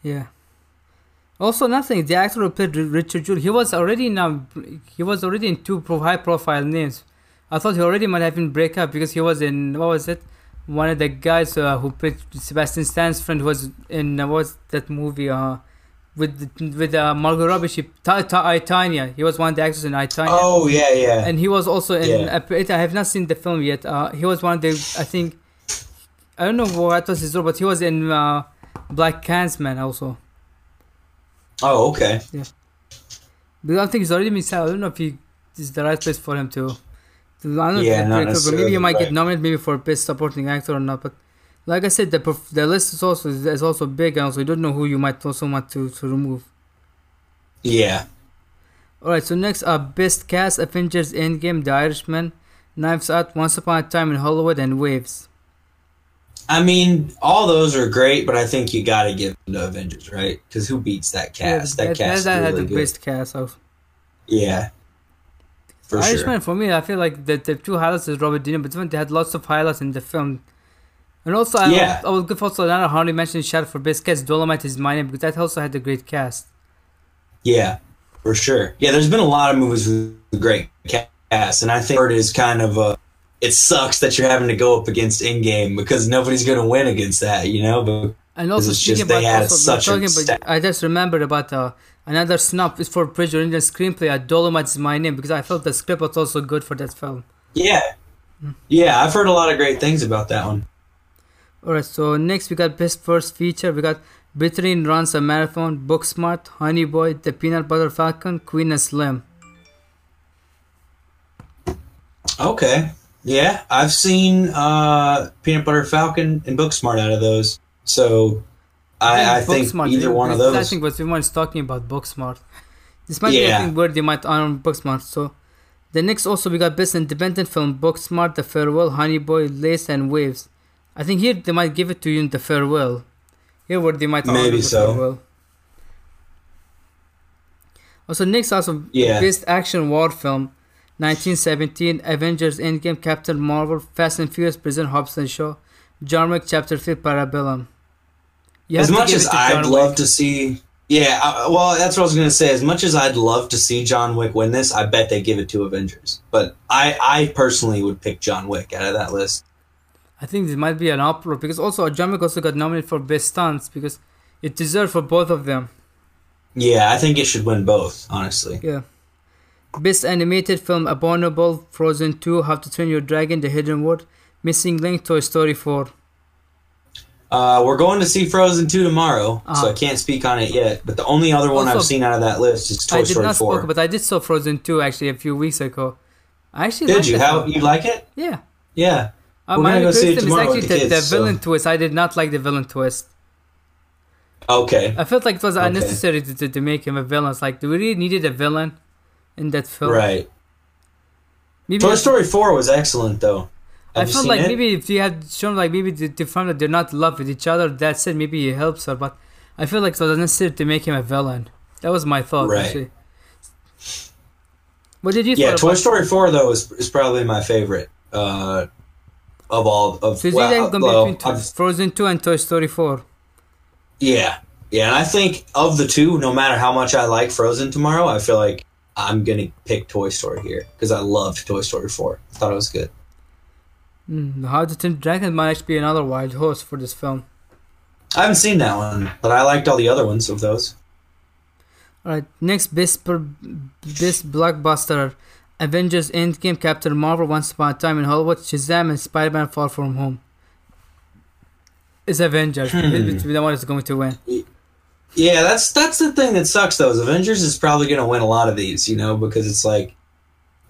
Yeah. Also, nothing. The actor who played Richard Jewell, he was already now. He was already in two high-profile names. I thought he already might have been break up because he was in what was it? One of the guys uh, who played Sebastian Stan's friend was in uh, was that movie? Uh, with with uh, Margot Robbie, she Ta- Ta- I, Tonya. He was one of the actors in I Tonya. Oh yeah, yeah. and he was also in. Yeah. a- I have not seen the film yet. Uh, he was one of the. I think. I don't know what was his role, but he was in uh, BlacKkKlansman also. oh okay. But I think he's already been signed. I don't know if he is the right place for him to. I don't know Yeah, not maybe you might get nominated maybe for best supporting actor or not. But like I said, the perf- the list is also is also big, and also you don't know who you might also want to to remove. Yeah. All right, so next uh best cast: Avengers: Endgame, The Irishman, Knives Out, Once Upon a Time in Hollywood, and Waves. I mean, all those are great, but I think you got to give them to Avengers, right? Because who beats that cast? Yeah, that, cast that had really the good. best cast of Yeah, for Irishman. sure. For me, I feel like the, the two highlights is Robert De Niro, but they had lots of highlights in the film. And also, I, Yeah. I will give also another honorable mention shout for best cast. Dolomite is my name because that also had a great cast. Yeah, for sure. Yeah, there's been a lot of movies with great cast, and I think it is kind of a. It sucks that you're having to go up against Endgame because nobody's going to win against that, you know. But And also it's just they had such a about, I just remembered about uh, another snub is for Bridge original screenplay. Uh, Dolemite is my name because I felt the script was also good for that film. yeah, yeah, I've heard a lot of great things about that one. Alright, so next we got best first feature. We got Brittany Runs a Marathon, Booksmart, Honey Boy, The Peanut Butter Falcon, Queen and Slim. Okay, yeah, I've seen uh, Peanut Butter Falcon and Booksmart out of those, so I, I think Booksmart, either one of those. I think what everyone is talking about Booksmart. This might be Yeah. I think where they might honor Booksmart. So the next also we got best independent film Booksmart, The Farewell, Honey Boy, Luce and Waves. I think here they might give it to you in The Farewell. Here where they might honor Maybe The so. Farewell. Also next also Yeah. best action war film. 1917, Avengers Endgame, Captain Marvel, Fast and Furious, Presents Hobbs Shaw, John Wick Chapter 3, Parabellum. As much as I'd John love to see, yeah, uh, well, that's what I was gonna say. As much as I'd love to see John Wick win this, I bet they give it to Avengers. But I, I personally would pick John Wick out of that list. I think this might be an uproar because also John Wick also got nominated for best stunts because it deserved for both of them. Yeah, I think it should win both. Honestly, Yeah. Best animated film: Abominable, Frozen 2, How to Train Your Dragon, The Hidden World, Missing Link, Toy Story 4. Uh, we're going to see Frozen two tomorrow, so Uh-huh. I can't speak on it yet. But the only other one Also, I've seen out of that list is Toy I did Story not four. spoke, but I did saw Frozen 2 actually a few weeks ago. I actually Did you? How film. you like it? Yeah. Yeah. Uh, We're my gonna go see it criticism is tomorrow actually with the the, the kids, so- villain twist. I did not like the villain twist. Okay. I felt like it was Okay. unnecessary to, to, to make him a villain. It's like, do we really needed a villain in that film? Right. Maybe Toy Story four was excellent though. I Have you felt like it? maybe if you had shown like maybe the, the that they're not in love with each other, that's it. Maybe it helps her, but I feel like it was necessary to make him a villain. That was my thought. Right. Actually. What did you Yeah, Toy? Story four though is, is probably my favorite uh, of all of. So is well, gonna well, between Frozen Two and Toy Story Four? yeah, yeah, and I think of the two, no matter how much I like Frozen tomorrow, I feel like I'm gonna pick Toy Story here because I loved Toy Story four. I thought it was good. Mm, How to Train Dragon might actually be another wild horse for this film. I haven't seen that one, but I liked all the other ones of those. Alright, next best per, best blockbuster: Avengers Endgame, Captain Marvel, Once Upon a Time in Hollywood, Shazam, and Spider-Man: Far From Home. It's Avengers. Hmm. It's the one that's going to win. Yeah, that's that's the thing that sucks though. Is Avengers is probably going to win a lot of these, you know, because it's like,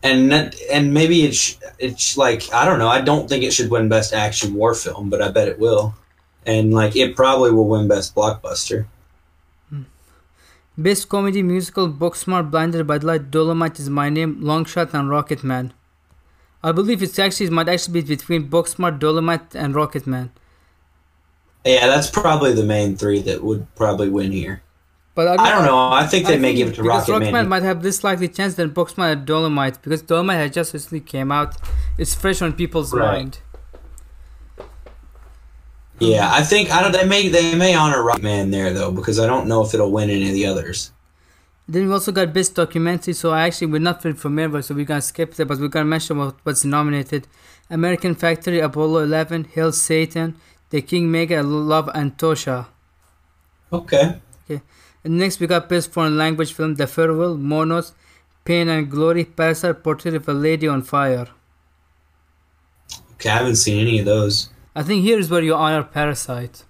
and that- and maybe it's it's like I don't know. I don't think it should win best action war film, but I bet it will, and like it probably will win best blockbuster. Hmm. Best comedy musical: Booksmart, Blinded by the Light, Dolemite is My Name, Longshot, and Rocket Man. I believe it's actually it might actually be between Booksmart, Dolemite, and Rocket Man. Yeah, that's probably the main three that would probably win here. But I, I don't know. I think they I may think give it to because Rocket Man. might have this likely chance than Booksmart and Dolemite because Dolemite has just recently came out. It's fresh on people's Right. mind. Yeah, I think I don't. They may they may honor Rocket Man there though because I don't know if it'll win any of the others. Then we also got best documentary. So I actually we're not familiar, so we're gonna skip that, but we're gonna mention what, what's nominated: American Factory, Apollo 11, Hail Satan, The Kingmaker, Love and Tosha. Okay. Okay. And next we got best foreign language film: The Farewell, Monos, Pain and Glory, Parasite, Portrait of a Lady on Fire. Okay, I haven't seen any of those. I think here is where you honor Parasite.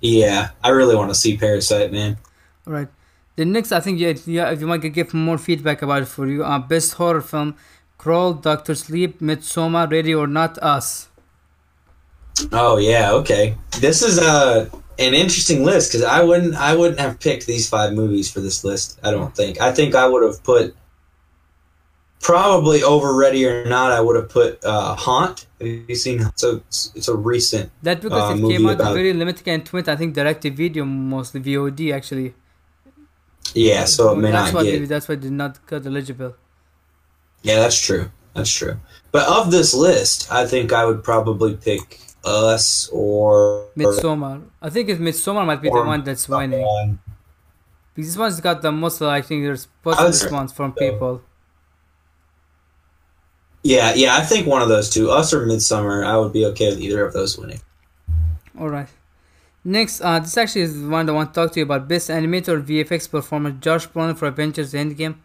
Yeah, I really want to see Parasite, man. All right. The next, I think, yeah, yeah, if you might give more feedback about it for you. Uh, best horror film: Crawl, Doctor Sleep, Midsommar, Ready or Not, Us. Oh yeah, okay. This is uh, an interesting list because I wouldn't I wouldn't have picked these five movies for this list. I don't think. I think I would have put probably over Ready or Not, I would have put uh, Haunt. Have you seen? So it's, it's a recent. That because uh, it came out about- very limited and twin. I think direct to video mostly VOD actually. Yeah, so it may that's not why get. that's why did not got eligible. Yeah, that's true. That's true. But of this list, I think I would probably pick Us or Midsommar. I think if Midsommar might be the one that's winning. Um, Because this one's got the most, I think, there's positive response from people. yeah, yeah, I think one of those two, Us or Midsommar, I would be okay with either of those winning. Alright. Next, uh, this actually is the one I want to talk to you about. Best Animator VFX Performer Josh Brolin for Avengers Endgame,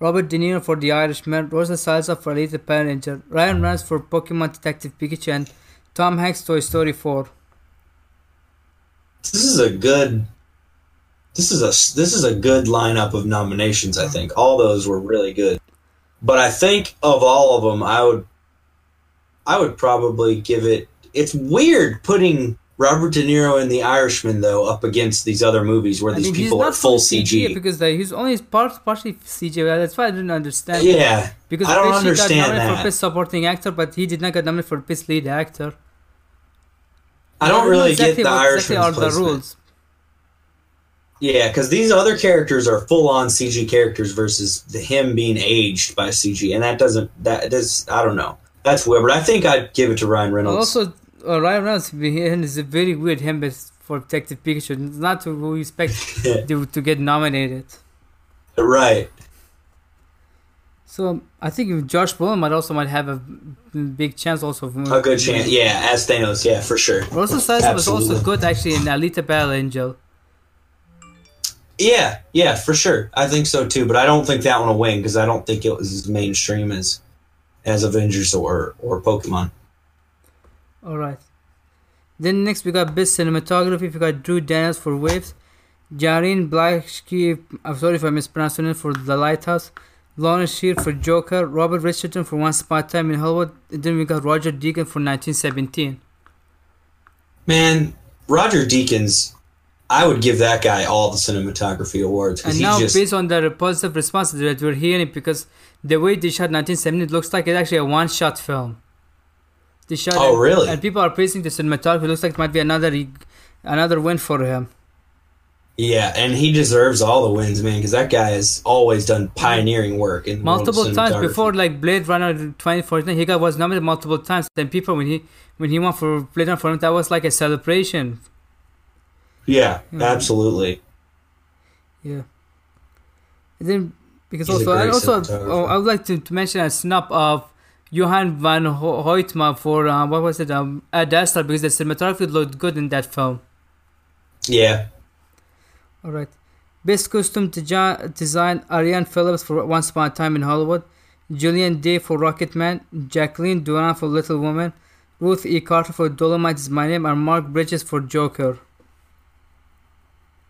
Robert De Niro for The Irishman, Rosa Salazar for Alita Battle Angel, Ryan Reynolds for Pokemon Detective Pikachu, and Tom Hanks Toy Story 4. This is a good. This is a this is a good lineup of nominations. I think all those were really good, but I think of all of them, I would, I would probably give it. It's weird putting Robert De Niro in The Irishman though up against these other movies where I these mean, people are full CG. because uh, he's only part, partially CG. That's why I didn't understand. Yeah, Because I don't Pesci got understand nominated that. for Best Supporting Actor, but he did not get nominated for Best Lead Actor. I don't really exactly get the what exactly are the rules. Yeah, because these other characters are full on CG characters versus the, him being aged by CG, and that doesn't that does I don't know. That's weird, but I think I'd give it to Ryan Reynolds. Also, uh, Ryan Reynolds is a very weird him best for Detective Pikachu. It's not to expect (laughs) to, to get nominated. right. So I think Josh Brolin might also might have a big chance also. Of A good chance. Yeah, as Thanos. Yeah, for sure. Also, Salazar was also good actually in Alita Battle Angel. Yeah, yeah, for sure. I think so too, but I don't think that one will win because I don't think it was as mainstream as as Avengers or or Pokemon. All right. Then next we got best cinematography. We got Drew Daniels for Waves, Jarin Blaschke. I'm sorry if I mispronounced name for The Lighthouse. Lawrence Sher for Joker, Robert Richardson for Once Upon a Time in Hollywood, and then we got Roger Deakins for 1917. Man, Roger Deakins, I would give that guy all the cinematography awards And now, just based on the positive responses that we're hearing, because the way they shot 1917, it looks like it's actually a one-shot film. They shot Oh, it- really? And people are praising the cinematography. It looks like it might be another another win for him. yeah, and he deserves all the wins, man, because that guy has always done pioneering work in the multiple times before like Blade Runner 2049 he got was nominated multiple times then people when he when he won for Blade Runner for him that was like a celebration Yeah, absolutely. yeah and then because He's also I also oh, I would like to, to mention a snap of Johan van Ho- Hoytema for uh, what was it um Ad Astra because the cinematography looked good in that film Yeah, all right best costume desi- design Arianne Phillips for Once Upon a Time in Hollywood Julian Day for Rocket Man, Jacqueline Duran for Little Woman, Ruth E. Carter for Dolemite is My Name, and Mark Bridges for Joker.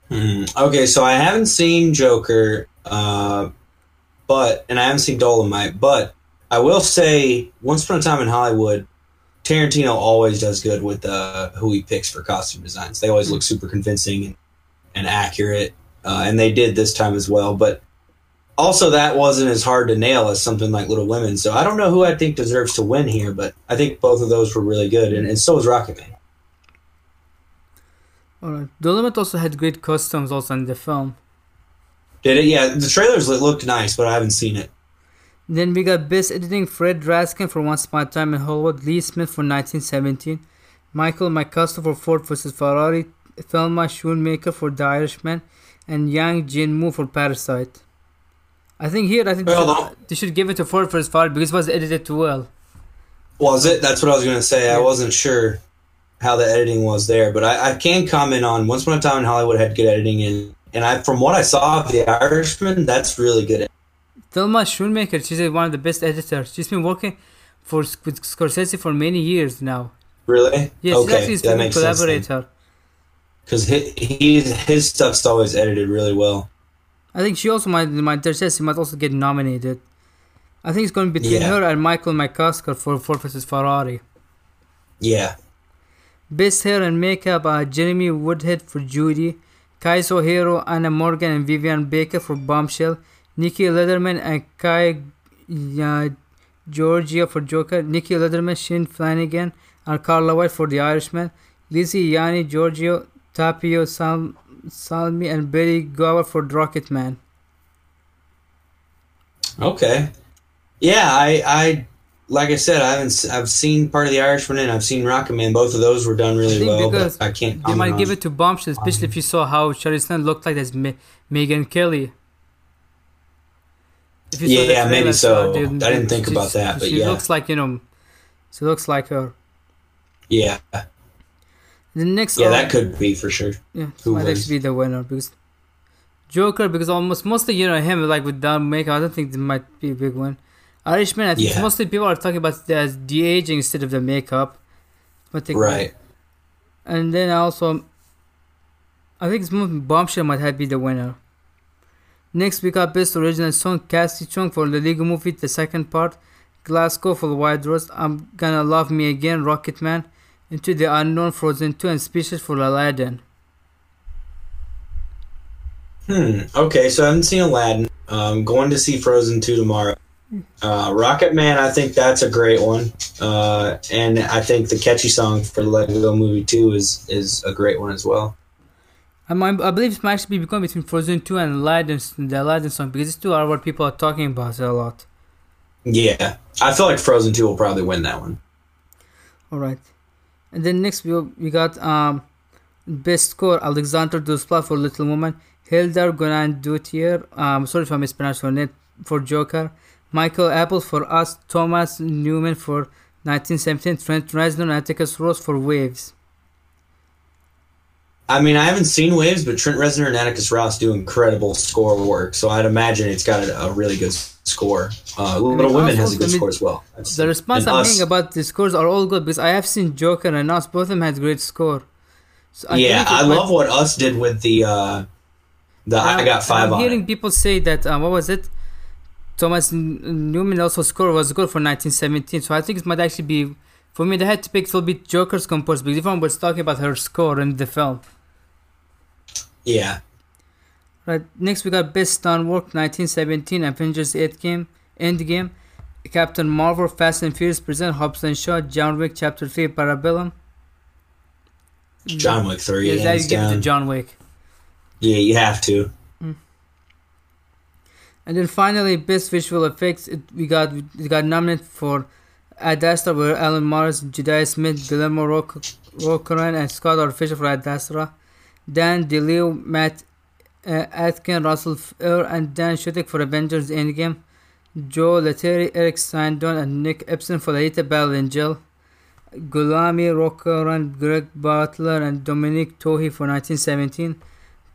Hmm. Okay, so I haven't seen Joker, uh, but and I haven't seen Dolemite, but I will say, Once Upon a Time in Hollywood, Tarantino always does good with uh, who he picks for costume designs. They always look super convincing and, and accurate, uh, and they did this time as well. But also, that wasn't as hard to nail as something like Little Women. So I don't know who I think deserves to win here, but I think both of those were really good, and, and so was Rocketman. Alright. The Limit also had great costumes also in the film. Did it? Yeah, the trailers looked nice, but I haven't seen it. Then we got Best Editing Fred Raskin for Once Upon a Time in Hollywood, Lee Smith for 1917, Michael McCusker for Ford vs. Ferrari, Thelma Schoonmaker for The Irishman, and Yang Jin-moo for Parasite. I think here, I think they should, they should give it to Ford vs. Ferrari because it was edited too well. Was it? That's what I was going to say. I wasn't sure how the editing was there, but I, I can comment on Once Upon a Time in Hollywood had good editing, and and I from what I saw of The Irishman, that's really good. Thelma Schoonmaker, she's one of the best editors. She's been working for with Scorsese for many years now. Really? She's okay, actually his that collaborator. Because he, he's his stuff's always edited really well. I think she also might, might there's chance she might also get nominated. I think it's going to be between Yeah. her and Michael McCusker for Ford vs. Ferrari. Yeah. Best hair and makeup are Jeremy Woodhead for Judy, Kazu Hiro, Anna Morgan, and Vivian Baker for Bombshell, Nicki Ledermann and Kai yeah, Georgia for Joker, Nicki Ledermann, Shane Flanagan, and Carla White for The Irishman, Lizzie, Yanni, Giorgio, Tapio, Sal- Salmi, and Betty Gower for Rocket Man. Okay. Yeah, I, I, like I said, I haven't, I've seen part of the Irishman and I've seen Rocket Man. Both of those were done really think well, but I can't. They might give it to Bombshell, especially um, if you saw how Charlize Theron looked like as Ma- Megyn Kelly. Yeah, yeah, maybe so. they- I didn't think she- about that, but she yeah. looks like you know, she looks like her. Yeah, The next, yeah, that could be for sure. Yeah, Who might wins? actually be the winner because Joker because almost mostly you know him like with that makeup. I don't think it might be a big one. Irishman, I think Yeah. mostly people are talking about the de aging instead of the makeup. But they- Right. And then also, I think it's more Bombshell might have be the winner. Next we got Best Original Song, Catchy Song for the Lego Movie, the second part, Glasgow for the Wild Rose, I'm Gonna Love Me Again, Rocket Man, Into the Unknown, Frozen 2, and Speechless for Aladdin. Hmm. Okay, so I haven't seen Aladdin. I'm going to see Frozen two tomorrow. Uh, Rocket Man, I think that's a great one. Uh, and I think the catchy song for the Lego Movie two is is a great one as well. I, I believe it might actually be between Frozen 2 and Aladdin, the Aladdin song, because these two are what people are talking about a lot. Yeah, I feel like Frozen two will probably win that one. Alright. And then next we, we got um best score Alexandre Desplat for Little Woman, Hilda Gonan Dutier, um sorry if I mispronounced her name for Joker, Michael Apple for Us, Thomas Newman for 1917, Trent Reznor and Atticus Ross for Waves. I mean, I haven't seen Waves, but Trent Reznor and Atticus Ross do incredible score work, so I'd imagine it's got a, a really good score. Uh, Little mean, Women has a good I score as well. The response I'm getting about the scores are all good because I have seen Joker and Us, both of them had great score. So yeah, I love what Us did with the uh, the I I'm- got 5 I'm on hearing it. people say that um, what was it? Thomas Newman also score was good for 1917, so I think it might actually be for me. They had to pick a little bit Joker's composed because everyone was talking about her score in the film. Yeah, Right. Next we got Best Stunt Work 1917 Avengers 8 game Endgame, Captain Marvel Fast and Furious present Hobbs and Shaw John Wick Chapter 3 Parabellum. John Wick three. Yeah, that you give it to. John Wick. Yeah, you have to. Mm. And then finally, best visual effects. It, we got we got nominated for Ad Astra, where Alan Morris, Jedi Smith, Guillermo Roc- Rocheron, and Scott. Fisher for Ad Astra. Dan DeLeo, Matt uh, Aitken, Russell Fair, and Dan Shutek for Avengers Endgame. Joe Letteri, Eric Saindon, and Nick Epson for Alita Battle Angel. Gulami Rocheron, Greg Butler, and Dominic Tuohy for 1917.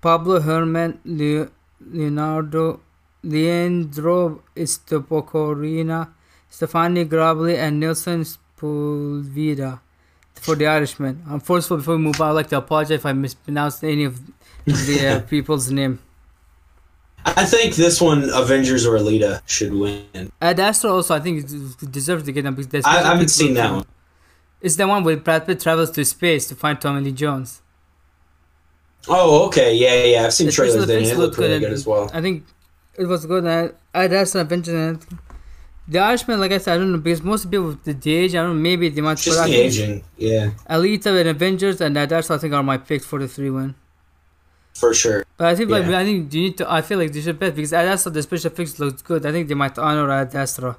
Pablo Helman, Le- Leonardo Leandro Stopocorina, Stephane Grabli, and Nelson Sepulveda for the Irishman. And first of all, before we move on, I'd like to apologize if I mispronounced any of the uh, (laughs) people's name. I think this one, Avengers or Alita, should win. Ad Astra also, I think, it deserves to get them because I, I haven't seen that one. It's the one where Brad Pitt travels to space to find Tommy Lee Jones. Oh, okay, yeah, yeah. I've seen The trailers. Effects it looked really and good as well. I think it was good. Uh, Ad Astra, Avengers, and the Irishman, like I said, I don't know because most people with the, age, I don't know, maybe they might. Just the aging, yeah, Alita and Avengers and Astra, I think, are my picks for the three one. for sure. But I think, like, Yeah. I think you need to. I feel like they should bet because Ad Astra, the special effects looks good. I think they might honor Ad Astra.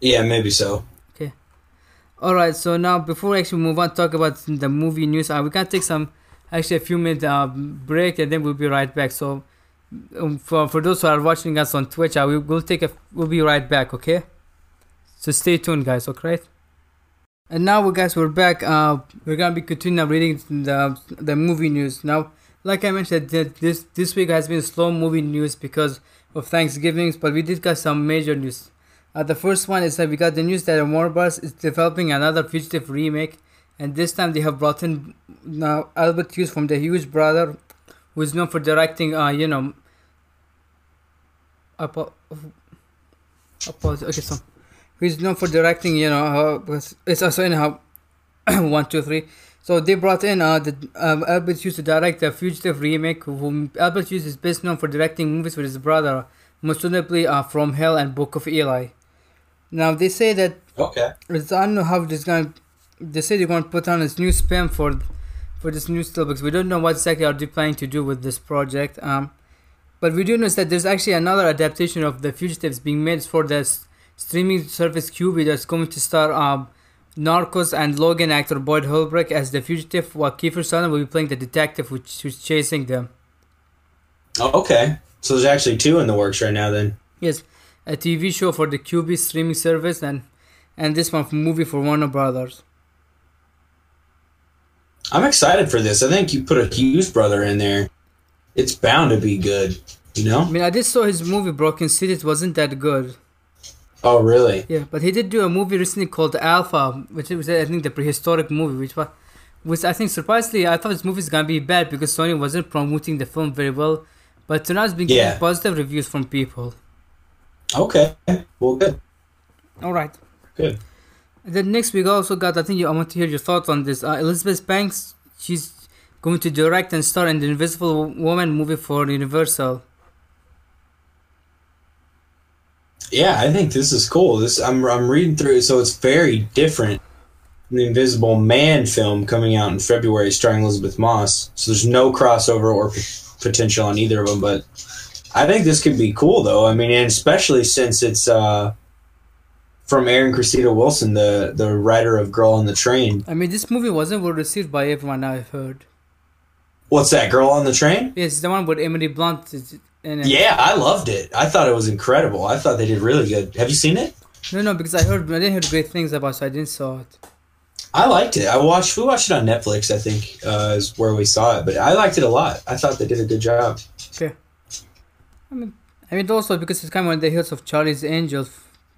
Yeah, maybe so. Okay. All right, so now before we actually move on, talk about the movie news. Uh, we can take some, actually, a few minute uh, break, and then we'll be right back. So, um, for for those who are watching us on Twitch, uh, we will take a, we'll be right back. Okay, so stay tuned, guys. Okay. And now, guys, we're back. Uh, we're gonna be continuing reading the the movie news now. Like I mentioned, this this week has been slow movie news because of Thanksgiving, but we did get some major news. Uh, the first one is that we got the news that Warner Bros. is developing another Fugitive remake, and this time they have brought in now Albert Hughes from The Hughes Brother, who is known for directing, uh, you know, apo- apologies. Okay, so who's known for directing, you know, uh, it's also in how (coughs) one, two, three. So they brought in uh, the um, Albert Hughes to direct the Fugitive remake. Whom Albert Hughes is best known for directing movies with his brother most notably uh, From Hell and Book of Eli. Now they say that Okay. it's I don't know how this gonna. They say they're gonna put on this new spam for for this new steelbooks. We don't know what exactly are they planning to do with this project. Um, but we do know that there's actually another adaptation of The Fugitives being made for the streaming service Quibi that's going to star um, Narcos and Logan actor Boyd Holbrook as the fugitive, while Kiefer Sutherland will be playing the detective which who's chasing them. Oh, okay. So there's actually two in the works right now. Then. Yes, a TV show for the Quibi streaming service and and this one movie for Warner Brothers. I'm excited for this. I think you put a Hughes brother in there. It's bound to be good. You know? I mean, I just saw his movie Broken City. It wasn't that good. Oh, really? Yeah, but he did do a movie recently called Alpha, which was I think the prehistoric movie, which was, which I think surprisingly I thought this movie is gonna be bad because Sony wasn't promoting the film very well, but tonight it's been getting Yeah. positive reviews from people. Okay. Well, good. All right. Good. Then next we also got I think you, I want to hear your thoughts on this. Uh, Elizabeth Banks, she's going to direct and star in the Invisible Woman movie for Universal. Yeah, I think this is cool. This I'm I'm reading through so it's very different. The Invisible Man film coming out in February, starring Elisabeth Moss. So there's no crossover or p- potential on either of them. But I think this could be cool, though. I mean, and especially since it's uh, from Erin Cressida Wilson, the the writer of Girl on the Train. I mean, this movie wasn't well received by everyone I've heard. What's that? Girl on the Train? Yes, the one with Emily Blunt in it. Yeah, I loved it. I thought it was incredible. I thought they did really good. Have you seen it? No, no, because I heard I didn't hear great things about, it, so I didn't saw it. I liked it. I watched. We watched it on Netflix. I think uh, is where we saw it, but I liked it a lot. I thought they did a good job. Yeah. I mean, I mean also because it's kind of on the heels of Charlie's Angels.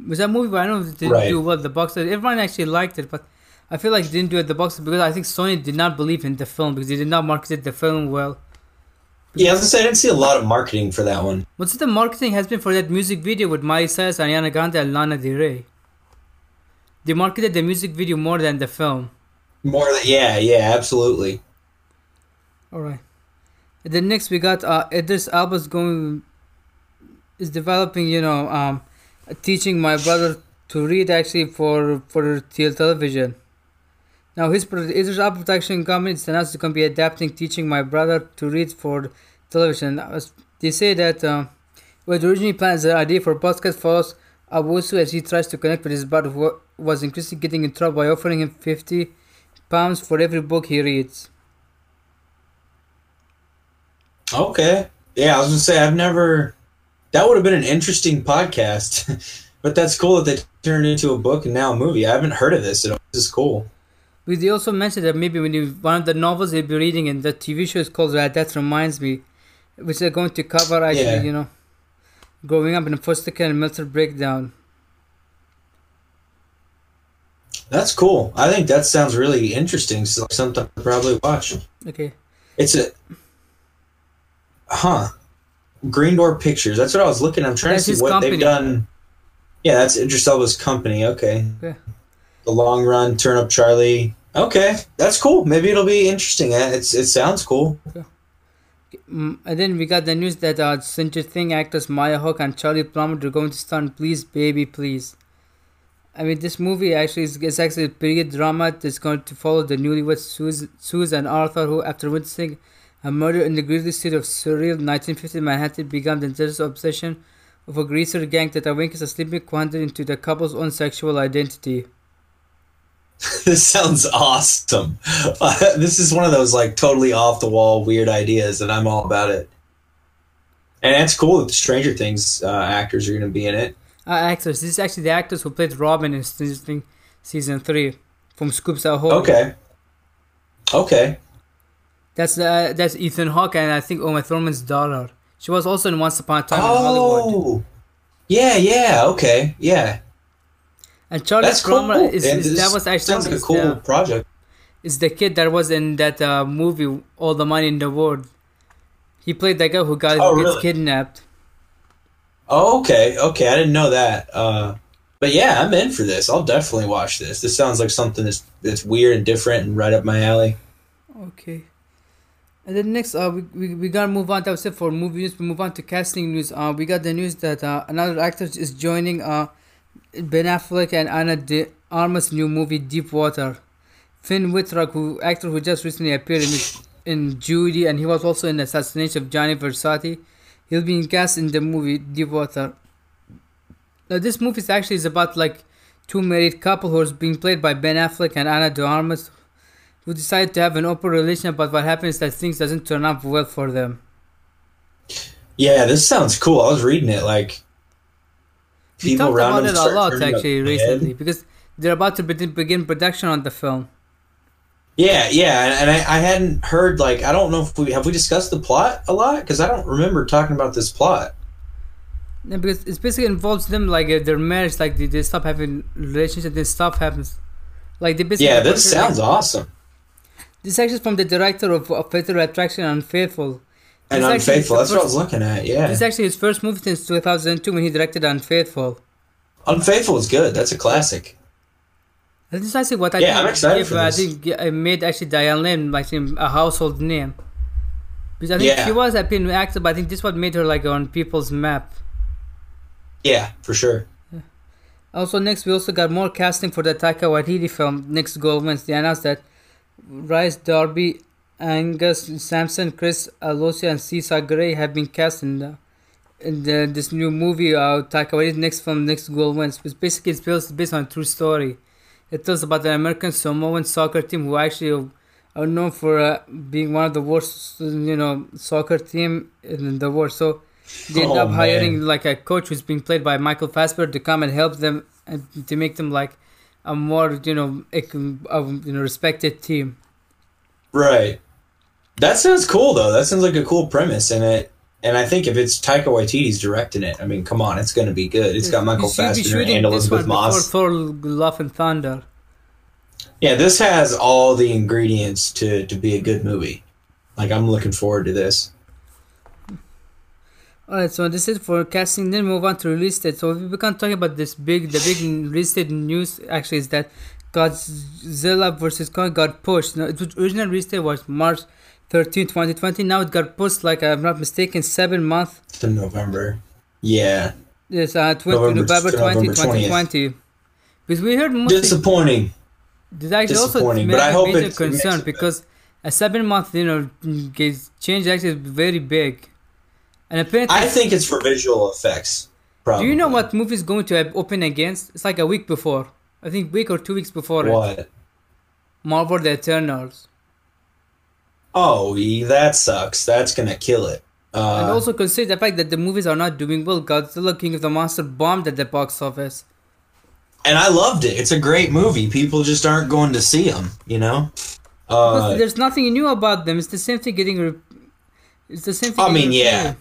Was that movie? But I know it didn't Right. do well at the box. office. Everyone actually liked it, but I feel like it didn't do at the box office because I think Sony did not believe in the film because they did not market the film well. Yeah, I was gonna say I didn't see a lot of marketing for that one. What's the marketing has been for that music video with Miley Cyrus, Ariana Grande, and Lana Del Rey? They marketed the music video more than the film. More than yeah, yeah, absolutely. All right. And then next we got uh, Idris Elba's going is developing, you know, um, teaching my brother to read actually for for tel- television. Now his Idris Elba production company is announced to going to be adapting teaching my brother to read for television. They say that uh, what originally planned as an idea for podcast follows Owusu as he tries to connect with his brother who was increasingly getting in trouble by offering him fifty pounds for every book he reads. Okay. Yeah, I was gonna say I've never. That would have been an interesting podcast, (laughs) but that's cool that they turned into a book and now a movie. I haven't heard of this at all. This is cool. But they also mentioned that maybe when you one of the novels they'll be reading in the TV show is called uh, That Reminds Me, which they're going to cover actually, Yeah. you know, growing up in a foster care and mental breakdown. That's cool. I think that sounds really interesting. So something I'll probably watch. Okay. It's a. Huh. Green Door Pictures. That's what I was looking. I'm trying That's to see what company. they've done. Yeah, that's Idris Elba's company. Okay. Yeah. The Long Run, Turn Up Charlie. Okay, that's cool. Maybe it'll be interesting. It's it sounds cool. Mm, and then we got the news that uh, Stranger Thing actors Maya Hawke and Charlie Plummer are going to star in Please Baby Please. I mean, this movie actually is, is actually a period drama that's going to follow the newlyweds Suze and Arthur, who, after witnessing a murder in the grisly city of surreal 1950 Manhattan, began the intense obsession of a greaser gang that awakens a sleeping quandary into the couple's own sexual identity. (laughs) this sounds awesome. (laughs) this is one of those like totally off the wall weird ideas, and I'm all about it. And it's cool that the Stranger Things uh, actors are going to be in it. Uh, actors. This is actually the actors who played Robin in Stranger Things season three from Scoops Ahoy. Okay. Okay. That's uh, that's Ethan Hawke and I think Uma Thurman's daughter. She was also in Once Upon a Time in Hollywood. Oh. Yeah. Yeah. Okay. Yeah. And Charlie That's cool. Is, is that was actually sounds like a cool the, project. is the kid that was in that uh, movie All the Money in the World. He played that guy who got Oh, gets really? kidnapped. Oh, okay. Okay. I didn't know that. Uh, but yeah, I'm in for this. I'll definitely watch this. This sounds like something that's that's weird and different and right up my alley. Okay. And then next, uh, we, we, we gotta move on. That was it for movie news. We move on to casting news. Uh, we got the news that uh, another actor is joining uh, Ben Affleck and Ana de Armas' new movie Deep Water. Finn Wittrock, who actor who just recently appeared in in Judy, and he was also in the assassination of Gianni Versace. He'll be cast in the movie Deepwater. Now, this movie is actually is about like two married couple who is being played by Ben Affleck and Ana de Armas who decide to have an open relationship, but what happens is that things doesn't turn out well for them. Yeah, this sounds cool. I was reading it like we talked about it a lot actually recently because they're about to begin production on the film. Yeah, yeah, and I, I hadn't heard like I don't know if we have we discussed the plot a lot because I don't remember talking about this plot. Yeah, because it basically involves them like uh, their marriage, like they, they stop having relationship, then stuff happens. Like they basically. Yeah, this sounds like, awesome. This actually is from the director of, of Fatal Attraction and Unfaithful. And this Unfaithful, that's first, what I was looking at, yeah. This is actually his first movie since 2002 when he directed Unfaithful. Unfaithful is good, that's a classic. This is actually what I yeah, think, I'm excited for this. I think I made actually Diane Lane like a household name. Because I think yeah. she was a pin actor, but I think this what made her like on people's map. Yeah, for sure. Also, next we also got more casting for the Taika Waititi film. Next Goal Wins. They announced that Rhys Darby, Angus Sampson, Chris Alosia, and Cesar Gray have been cast in the in the, this new movie uh, Taika Waititi's next film, Next Goal Wins. It's basically it's based, based on a true story. It tells about the American Samoan soccer team who actually are known for uh, being one of the worst, you know, soccer team in the world. So they end oh, up hiring man. like a coach who's being played by Michael Fassbender to come and help them and to make them like a more, you know, a, you know respected team. Right. That sounds cool though. That sounds like a cool premise, and it and I think if it's Taika Waititi's directing it, I mean, come on, it's going to be good. It's got Michael Fassbender and Elisabeth Moss. For Love and Thunder. Yeah, this has all the ingredients to to be a good movie. Like I'm looking forward to this. Alright, so this is for casting. Then move on to release date. So we can talk about this big, the big release date news. Actually, is that Godzilla versus Kong got pushed. Now, its original release date was March 13, 2020. Now it got pushed, like I'm not mistaken, seven months. To November. Yeah. Yes, uh, 20, November, November 20, November 2020. Because we heard Disappointing. This actually also made but I hope major concern because a seven month, you know, change actually is very big. And apparently, I think it's for visual effects. Probably. Do you know what movie is going to open against? It's like a week before. I think week or two weeks before what? it. Marvel the Eternals. Oh, that sucks. That's gonna kill it. Uh, and also consider the fact that the movies are not doing well. Godzilla King of the Monster bombed at the box office. And I loved it. It's a great movie. People just aren't going to see them, you know? Uh, there's nothing new about them. It's the same thing getting. Re- it's the same thing. I mean, yeah.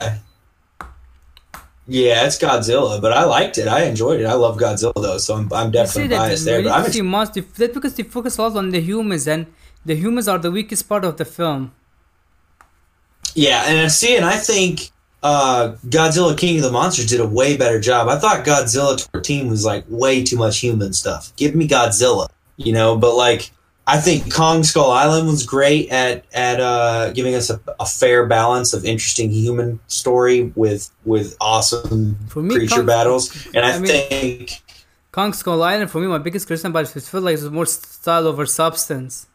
Yeah, it's Godzilla, but I liked it. I enjoyed it. I love Godzilla though, so I'm, I'm definitely biased there. But I'm ex- must, that's because they focus a lot on the humans, and the humans are the weakest part of the film. Yeah, and I see, and I think uh, Godzilla King of the Monsters did a way better job. I thought Godzilla 14 was like way too much human stuff. Give me Godzilla, you know, but like I think Kong Skull Island was great at at uh, giving us a, a, fair balance of interesting human story with with awesome me, creature Kong, battles, and I, I mean, think Kong Skull Island for me my biggest criticism about it, it felt like it was more style over substance.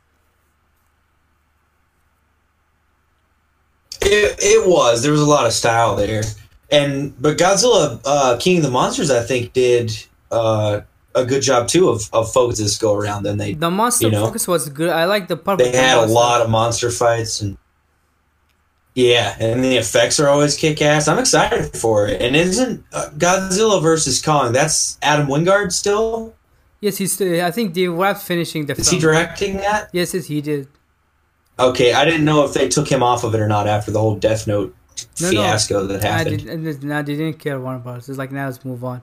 It, it was there was a lot of style there, and but Godzilla uh, King of the Monsters I think did. Uh, a good job too of, of focuses go around. Then they the monster you know, focus was good. I like the part. They had a lot of monster fights and yeah, and the effects are always kick ass. I'm excited for it. And isn't uh, Godzilla versus Kong? That's Adam Wingard still. Yes, he's. Still, I think they were finishing the. Is film. he directing that? Yes, yes, he did. Okay, I didn't know if they took him off of it or not after the whole Death Note no, fiasco no, that happened. I did, no, they didn't care one about it. It's like now let's move on.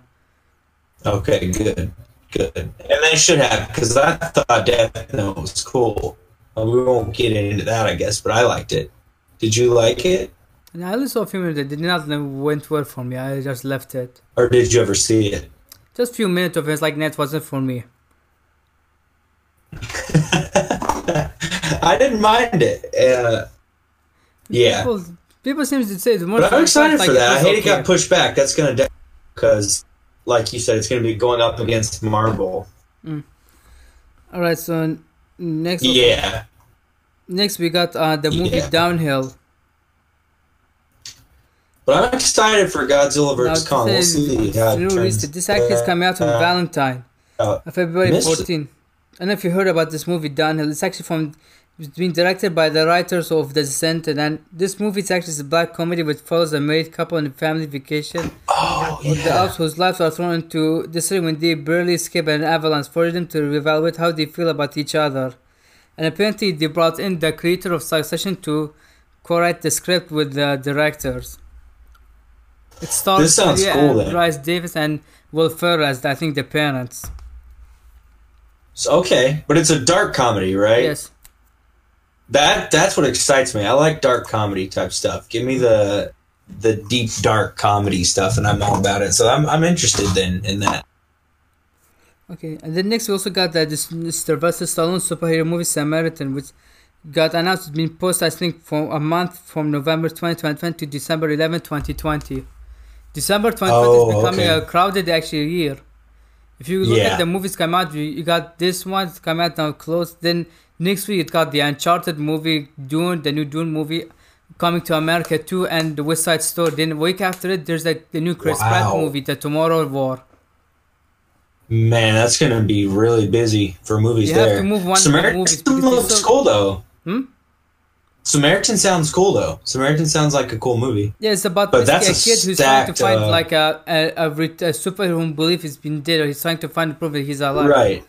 Okay, good, good. And they should have because I thought Death Note was cool. We won't get into that, I guess, but I liked it. Did you like it? And I only saw a few minutes. It did not went well for me. I just left it. Or did you ever see it? Just a few minutes of it. It's like net wasn't for me. (laughs) I didn't mind it. Uh, Yeah, People, people seem to say the more. but I'm excited like for that. I hate it got pushed back. That's gonna because, like you said, it's gonna be going up against Marvel. All right, so next. Yeah, Next, we got uh, the movie Yeah. Downhill. but I'm excited for Godzilla vs Kong. We'll see how it turns This actually is coming out on uh, Valentine, out. uh, February Missed it. 14. I don't know if you heard about this movie Downhill. It's actually from. It's been directed by the writers of The Descent, and this movie is actually a black comedy which follows a married couple on a family vacation. Oh with the yeah. Alps whose lives are thrown into disarray when they barely escape an avalanche, forcing them to reevaluate how they feel about each other. And apparently, they brought in the creator of Succession to co-write the script with the directors. It stars Julia cool, and then. Bryce Davis and Will Ferrell as I think the parents. So, okay, but it's a dark comedy, right? Yes. That that's what excites me. I like dark comedy type stuff. Give me the the deep dark comedy stuff, and I'm all about it. So I'm I'm interested then in that. Okay, and then next we also got that this Mr. versus Stallone superhero movie Samaritan, which got announced. It's been posted, I think, for a month from November 2020 to December 11, 2020. December 2020 Oh, is becoming okay. a crowded actually year. If you look Yeah. at the movies come out, you, you got this one come out now close. Then next week it got the Uncharted movie, Dune, the new Dune movie coming to America too, and the West Side Story. Then week after it, there's like the new Chris Pratt movie, The Tomorrow War. Man, that's gonna be really busy for movies You have there. to move one Samaritan movies looks so- cool though. Hmm? Samaritan sounds cool though. Samaritan sounds like a cool movie. Yeah, it's about But that's a a kid who's trying to find uh, like a a, a, a superhero who believes he's been dead, or he's trying to find proof that he's alive. Right.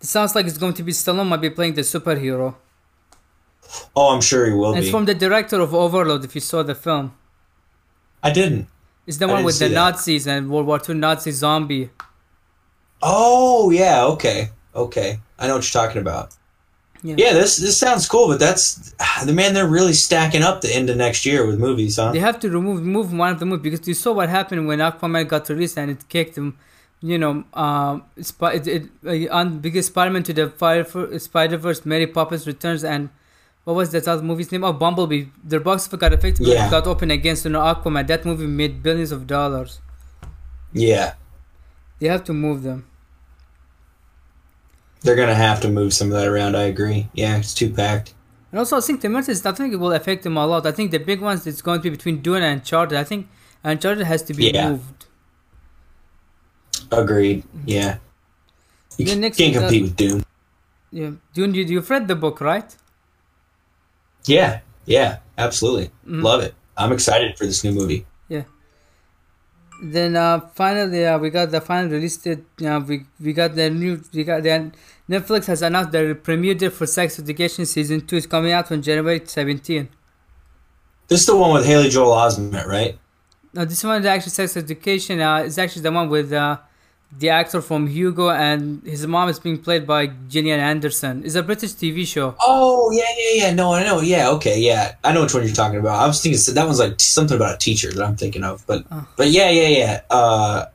It sounds like it's going to be Stallone might be playing the superhero. Oh, I'm sure he will And it's be. from the director of Overlord. If you saw the film, I didn't. it's the I one with the that. Nazis and World War II Nazi zombie. Oh yeah, okay, okay. I know what you're talking about. Yeah. Yeah, this this sounds cool, but that's the man. They're really stacking up the end of next year with movies, huh? They have to remove move one of the movies because you saw what happened when Aquaman got released and it kicked him. You know, um, Sp- it, it, uh, on because Spider-Man to the Fire Spider Verse, Mary Poppins Returns, and what was that other movie's name? Oh, Bumblebee. Their box office got affected. Yeah. Got open against you know Aquaman. That movie made billions of dollars. Yeah, They have to move them. they're gonna have to move some of that around. I agree. Yeah, it's too packed. And also, I think the Mercedes, I think it will affect them a lot. I think the big ones it's going to be between Dune and Uncharted. I think Uncharted has to be Yeah. moved. Agreed. Yeah, you Yeah, next can't compete with Doom. Yeah, Dune. You, you've read the book, right? Yeah, yeah, absolutely. Mhm. Love it. I'm excited for this new movie. Yeah. Then uh, finally, uh, we got the final release date. Uh, we we got the new. We got the Netflix has announced the premiere date for Sex Education season two is coming out on January 17. This is the one with Haley Joel Osment, right? No, this one is actually Sex Education. Uh, is actually the one with uh, the actor from Hugo and his mom is being played by Gillian Anderson. It's a British TV show. Oh yeah, yeah, yeah. No, I know. Yeah, okay, yeah. I know which one you're talking about. I was thinking that one's like something about a teacher that I'm thinking of, but Oh. but yeah, yeah, yeah. Uh,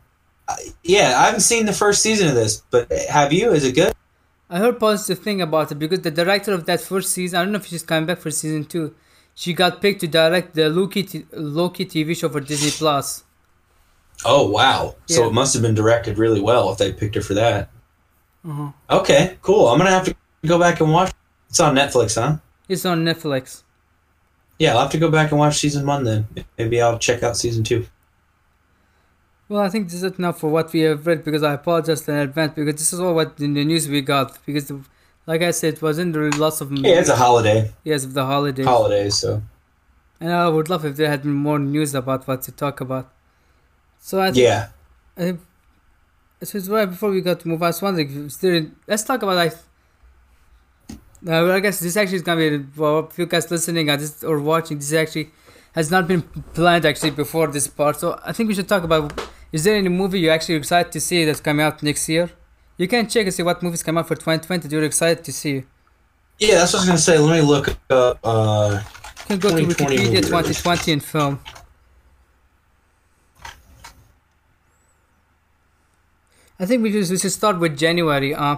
yeah, I haven't seen the first season of this, but have you? Is it good? I heard positive thing about it because the director of that first season, I don't know if she's coming back for season two. She got picked to direct the Loki t- Loki TV show for Disney Plus. Oh wow! So it must have been directed really well if they picked her for that. Uh-huh. Okay, cool. I'm gonna have to go back and watch. It's on Netflix, huh? It's on Netflix. Yeah, I'll have to go back and watch season one then. Maybe I'll check out season two. Well, I think this is enough for what we have read because I apologize in advance because this is all what in the news we got because, the, like I said, it wasn't really lots of Yeah, it's a holiday. yes of the holidays. Holidays, so and I would love if there had been more news about what to talk about. So I think yeah. So it's right before we got to move on. I was wondering, there, let's talk about like. Uh, well, I guess this actually is gonna be for if you guys listening or, this, or watching. This actually has not been planned actually before this part. So I think we should talk about. Is there any movie you're actually excited to see that's coming out next year? You can check and see what movies come out for 2020 that you're excited to see. Yeah, that's what I was gonna say. Let me look up. Uh, You can go to 2020 Wikipedia 2020 and film. I think we just we should start with January. Uh,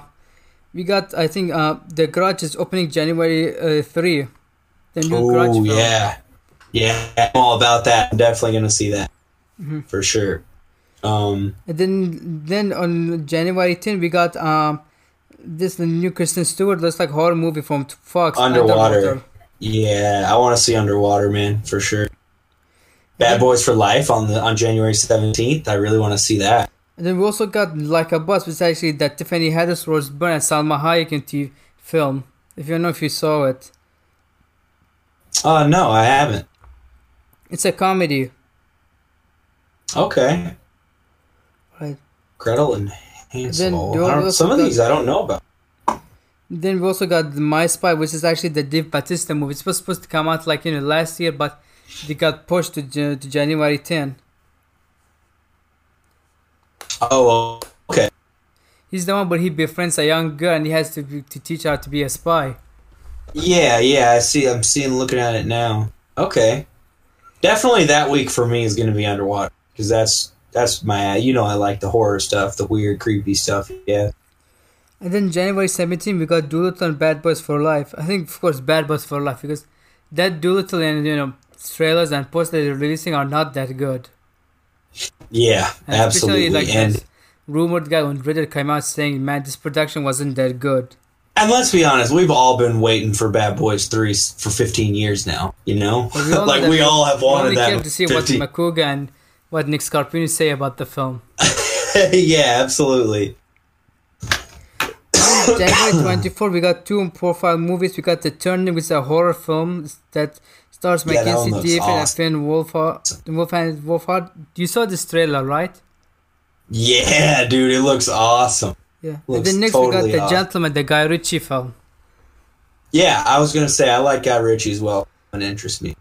we got I think uh the Grudge is opening January uh, three. The new Grudge oh yeah, Yeah, I'm all about that. I'm definitely gonna see that Mm-hmm. for sure. Um, And then then on January 10 we got um this the new Kristen Stewart looks like horror movie from Fox Underwater. yeah, I want to see Underwater, man, for sure. Bad Boys for Life on the on January seventeenth. I really want to see that. And then we also got Like a Boss, which is actually that Tiffany Haddish, Rose Byrne, and Salma Hayek in TV film. If you know if you saw it, Uh no, I haven't. it's a comedy. Okay, Right. Gretel and Hansel. you I don't, also some of got- these I don't know about. Then we also got My Spy, which is actually the Dave Bautista movie. It was supposed to come out like you know last year, but they got pushed to, to January 10. Oh, okay. He's the one where he befriends a young girl and he has to be, to teach her how to be a spy. Yeah, yeah. I see. I'm seeing, looking at it now. Okay, definitely that week for me is going to be Underwater because that's that's my. You know, I like the horror stuff, the weird, creepy stuff. Yeah. And then January 17, we got Dolittle and Bad Boys for Life. I think, of course, Bad Boys for Life because that Dolittle and, you know, trailers and posters they're releasing are not that good. Yeah, And absolutely. Especially, like, and rumored guy when Ritter came out saying, man, this production wasn't that good. and let's be honest, we've all been waiting for Bad Boys Three for 15 years now. You know, we (laughs) like we that- all have we wanted that. came to see what 15 Makuga and what Nick Scarpini say about the film. (laughs) yeah, absolutely. (coughs) January (coughs) 24, we got two profile movies. We got The Turning, which is a horror film that stars Yeah, Mackenzie looks David and awesome. Finn Wolfhard. Wolfhard, Wolfhard. You saw this trailer, right? Yeah, dude, it looks awesome. Yeah. and then next totally we got The awesome. Gentleman, the Guy Ritchie film. Yeah, I was gonna say I like Guy Ritchie as well. It interests me.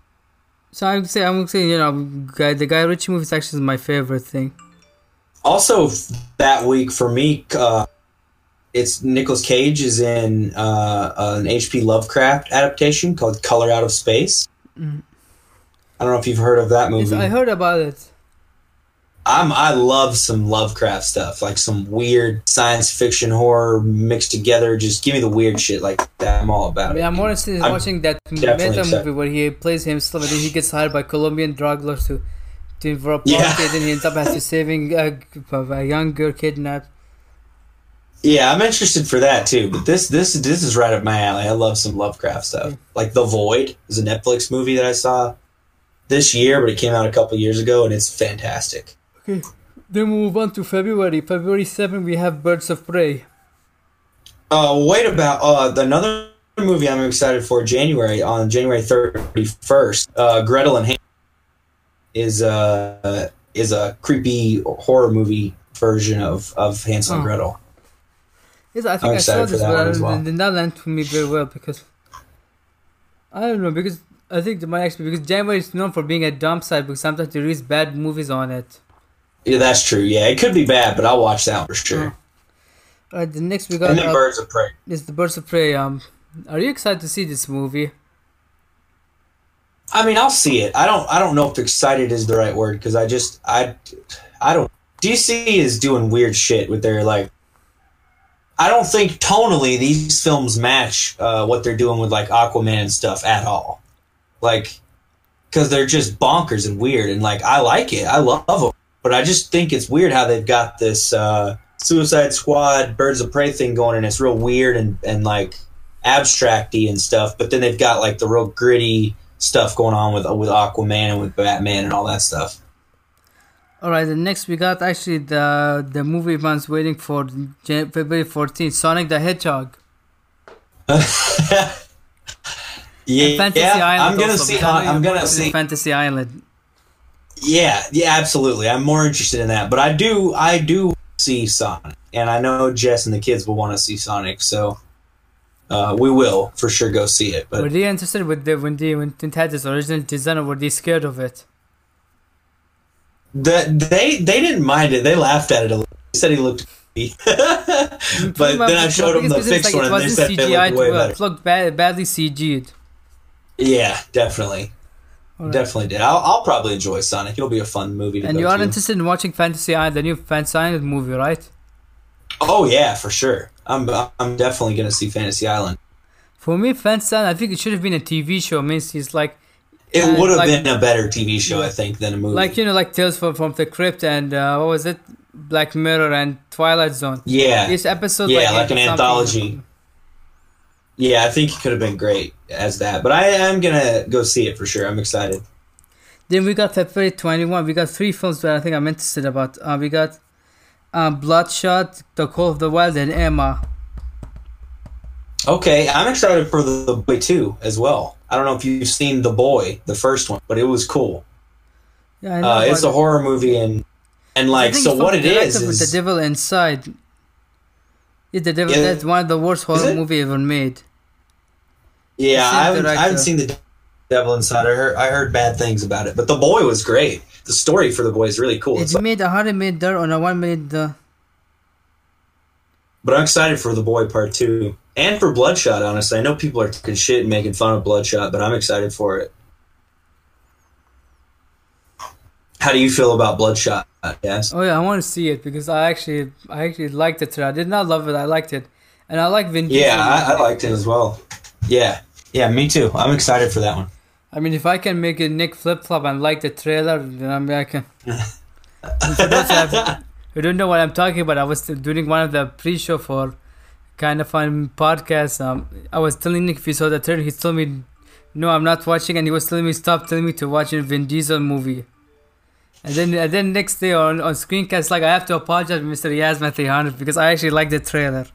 So I would say, I would say, you know, guy, the Guy Ritchie movie is actually my favorite thing. Also, that week for me, uh, it's Nicolas Cage is in uh, an H.P. Lovecraft adaptation called Color Out of Space. Mhm. I don't know if you've heard of that movie. Yes, I heard about it. I'm I love some Lovecraft stuff, like some weird science fiction horror mixed together. Just give me the weird shit like that. I'm all about it. I'm in I'm watching that meta excited. movie where he plays himself and then he gets hired by Colombian drug lords to to involve a Yeah. and he ends up has to saving a, a young girl kidnapped. Yeah, I'm interested for that too. But this this this is right up my alley. I love some Lovecraft stuff. Like The Void is a Netflix movie that I saw this year, but it came out a couple years ago, and it's fantastic. Okay, then we move on to February. February 7th, we have Birds of Prey. Uh, wait about uh, another movie I'm excited for. January on January 31st, uh, Gretel and Hansel is uh is a creepy horror movie version of of Hansel and Oh. Gretel. Yes, I I'm think I saw this, but one I as well. did not land to me very well because I don't know because I think might actually because January is known for being a dump site because sometimes they release bad movies on it. Yeah, that's true. Yeah, it could be bad, but I'll watch that for sure. Uh, the next we got And then uh, Birds of Prey. is the Birds of Prey. Um, are you excited to see this movie? I mean, I'll see it. I don't. I don't know if excited is the right word because I just I I don't. DC is doing weird shit with their like. I don't think tonally these films match uh, what they're doing with like Aquaman and stuff at all. Like, because they're just bonkers and weird, and like I like it. I love them, but I just think it's weird how they've got this uh, Suicide Squad, Birds of Prey thing going, and it's real weird and and like abstracty and stuff. But then they've got like the real gritty stuff going on with with Aquaman and with Batman and all that stuff. All right, the next we got actually the the movie everyone's waiting for Jan- February 14th, Sonic the Hedgehog. (laughs) yeah, Fantasy yeah, Island. I'm gonna also, see. Know I'm gonna see. Fantasy Island. Yeah, yeah, absolutely. I'm more interested in that, but I do, I do see Sonic, and I know Jess and the kids will want to see Sonic, so uh, we will for sure go see it. were they interested with the when they when it had original design, or were they scared of it? The, they they didn't mind it. They laughed at it a little. They said he looked. (laughs) but then I showed them the fixed like, one, It and they said they CGI looked way well. better. It looked bad, badly CG'd. Yeah, definitely, Alright. definitely did. I'll, I'll probably enjoy Sonic. It'll be a fun movie to And you are to. interested in watching Fantasy Island, the new Fantasy Island movie, right? Oh yeah, for sure. I'm I'm definitely gonna see Fantasy Island. For me, Fantasy Island, I think it should have been a TV show. I mean, it's like It And would have like- been a better TV show, I think, than a movie. Like you know, like Tales from from the Crypt and uh, what was it, Black Mirror and Twilight Zone. yeah, Each episode, Yeah, like, like an anthology. yeah, I think it could have been great as that. But I am gonna go see it for sure. I'm excited. Then we got February 21. We got three films that I think I'm interested about. Uh, we got uh, Bloodshot, The Call of the Wild, and Emma. Okay, I'm excited for the, the boy too as well. I don't know if you've seen the boy, the first one, but it was cool. Yeah, I know Uh, it's a it. horror movie and and like so what it is the is director with is The Devil Inside. Yeah, The Devil. Yeah. That's one of the worst horror movie ever made. yeah. I haven't, I haven't seen the Devil Inside. I heard I heard bad things about it, but the boy was great. The story for the boy is really cool. It's It like, made a hundred million dollar on a one million. Uh, but I'm excited for the boy part two and for Bloodshot. Honestly, I know people are talking shit and making fun of Bloodshot, but I'm excited for it. How do you feel about Bloodshot? Yes. oh yeah, I want to see it because I actually, I actually liked it. I did not love it. I liked it, and I like Vin Diesel. Yeah, I, I liked it as well. Yeah, yeah, me too. I'm excited for that one. I mean, if I can make a Nick flip flop and like the trailer, then I, mean, I can. (laughs) For those who, have, who don't know what I'm talking about, I was doing one of the pre-show for kind of fun podcast. Um, I was telling Nick if he saw the trailer, he told me, "No, I'm not watching," and he was telling me stop telling me to watch a Vin Diesel movie. And then, and then next day on on screencast, like I have to apologize, Mr. YazMan 300, because I actually like the trailer.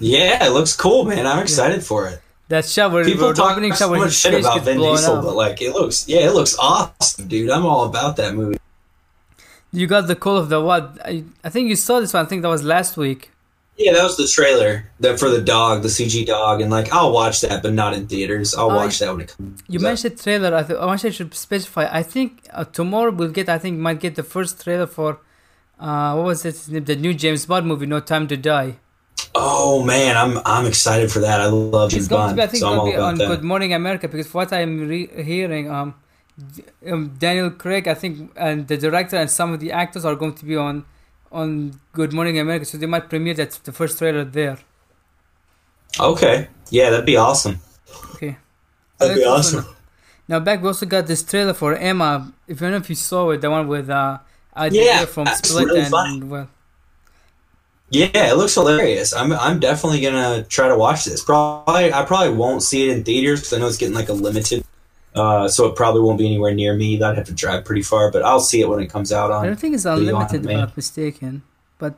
Yeah, it looks cool, man. I'm excited for it. That shot where People where the talk opening so much shit about Vin Diesel, but like it looks, yeah, it looks awesome, dude. I'm all about that movie. You got the call of the what? I, I think you saw this one. I think that was last week. Yeah, that was the trailer that for the dog, the CG dog, and like I'll watch that, but not in theaters. I'll I- watch that when it comes. You out. mentioned trailer. I, th- I I should specify. I think uh, tomorrow we'll get. I think might get the first trailer for. Uh, what was it? The new James Bond movie, No Time to Die. Oh man, I'm I'm excited for that. I love James It's going to Bond, be. I think so to be on that. Good Morning America because what I'm re- hearing, um, D- um, Daniel Craig, I think, and the director and some of the actors are going to be on, on Good Morning America. So they might premiere that the first trailer there. Okay, yeah, that'd be awesome. Okay. That'd be awesome. Now back, we also got this trailer for Emma. If you don't know if you saw it, the one with uh, Idea Yeah, from Split really and funny. well, Yeah, it looks hilarious. I'm I'm definitely gonna try to watch this. Probably I probably won't see it in theaters because I know it's getting like a limited, uh, so it probably won't be anywhere near me. I'd have to drive pretty far, but I'll see it when it comes out on. I don't think it's unlimited, if I'm not mistaken. But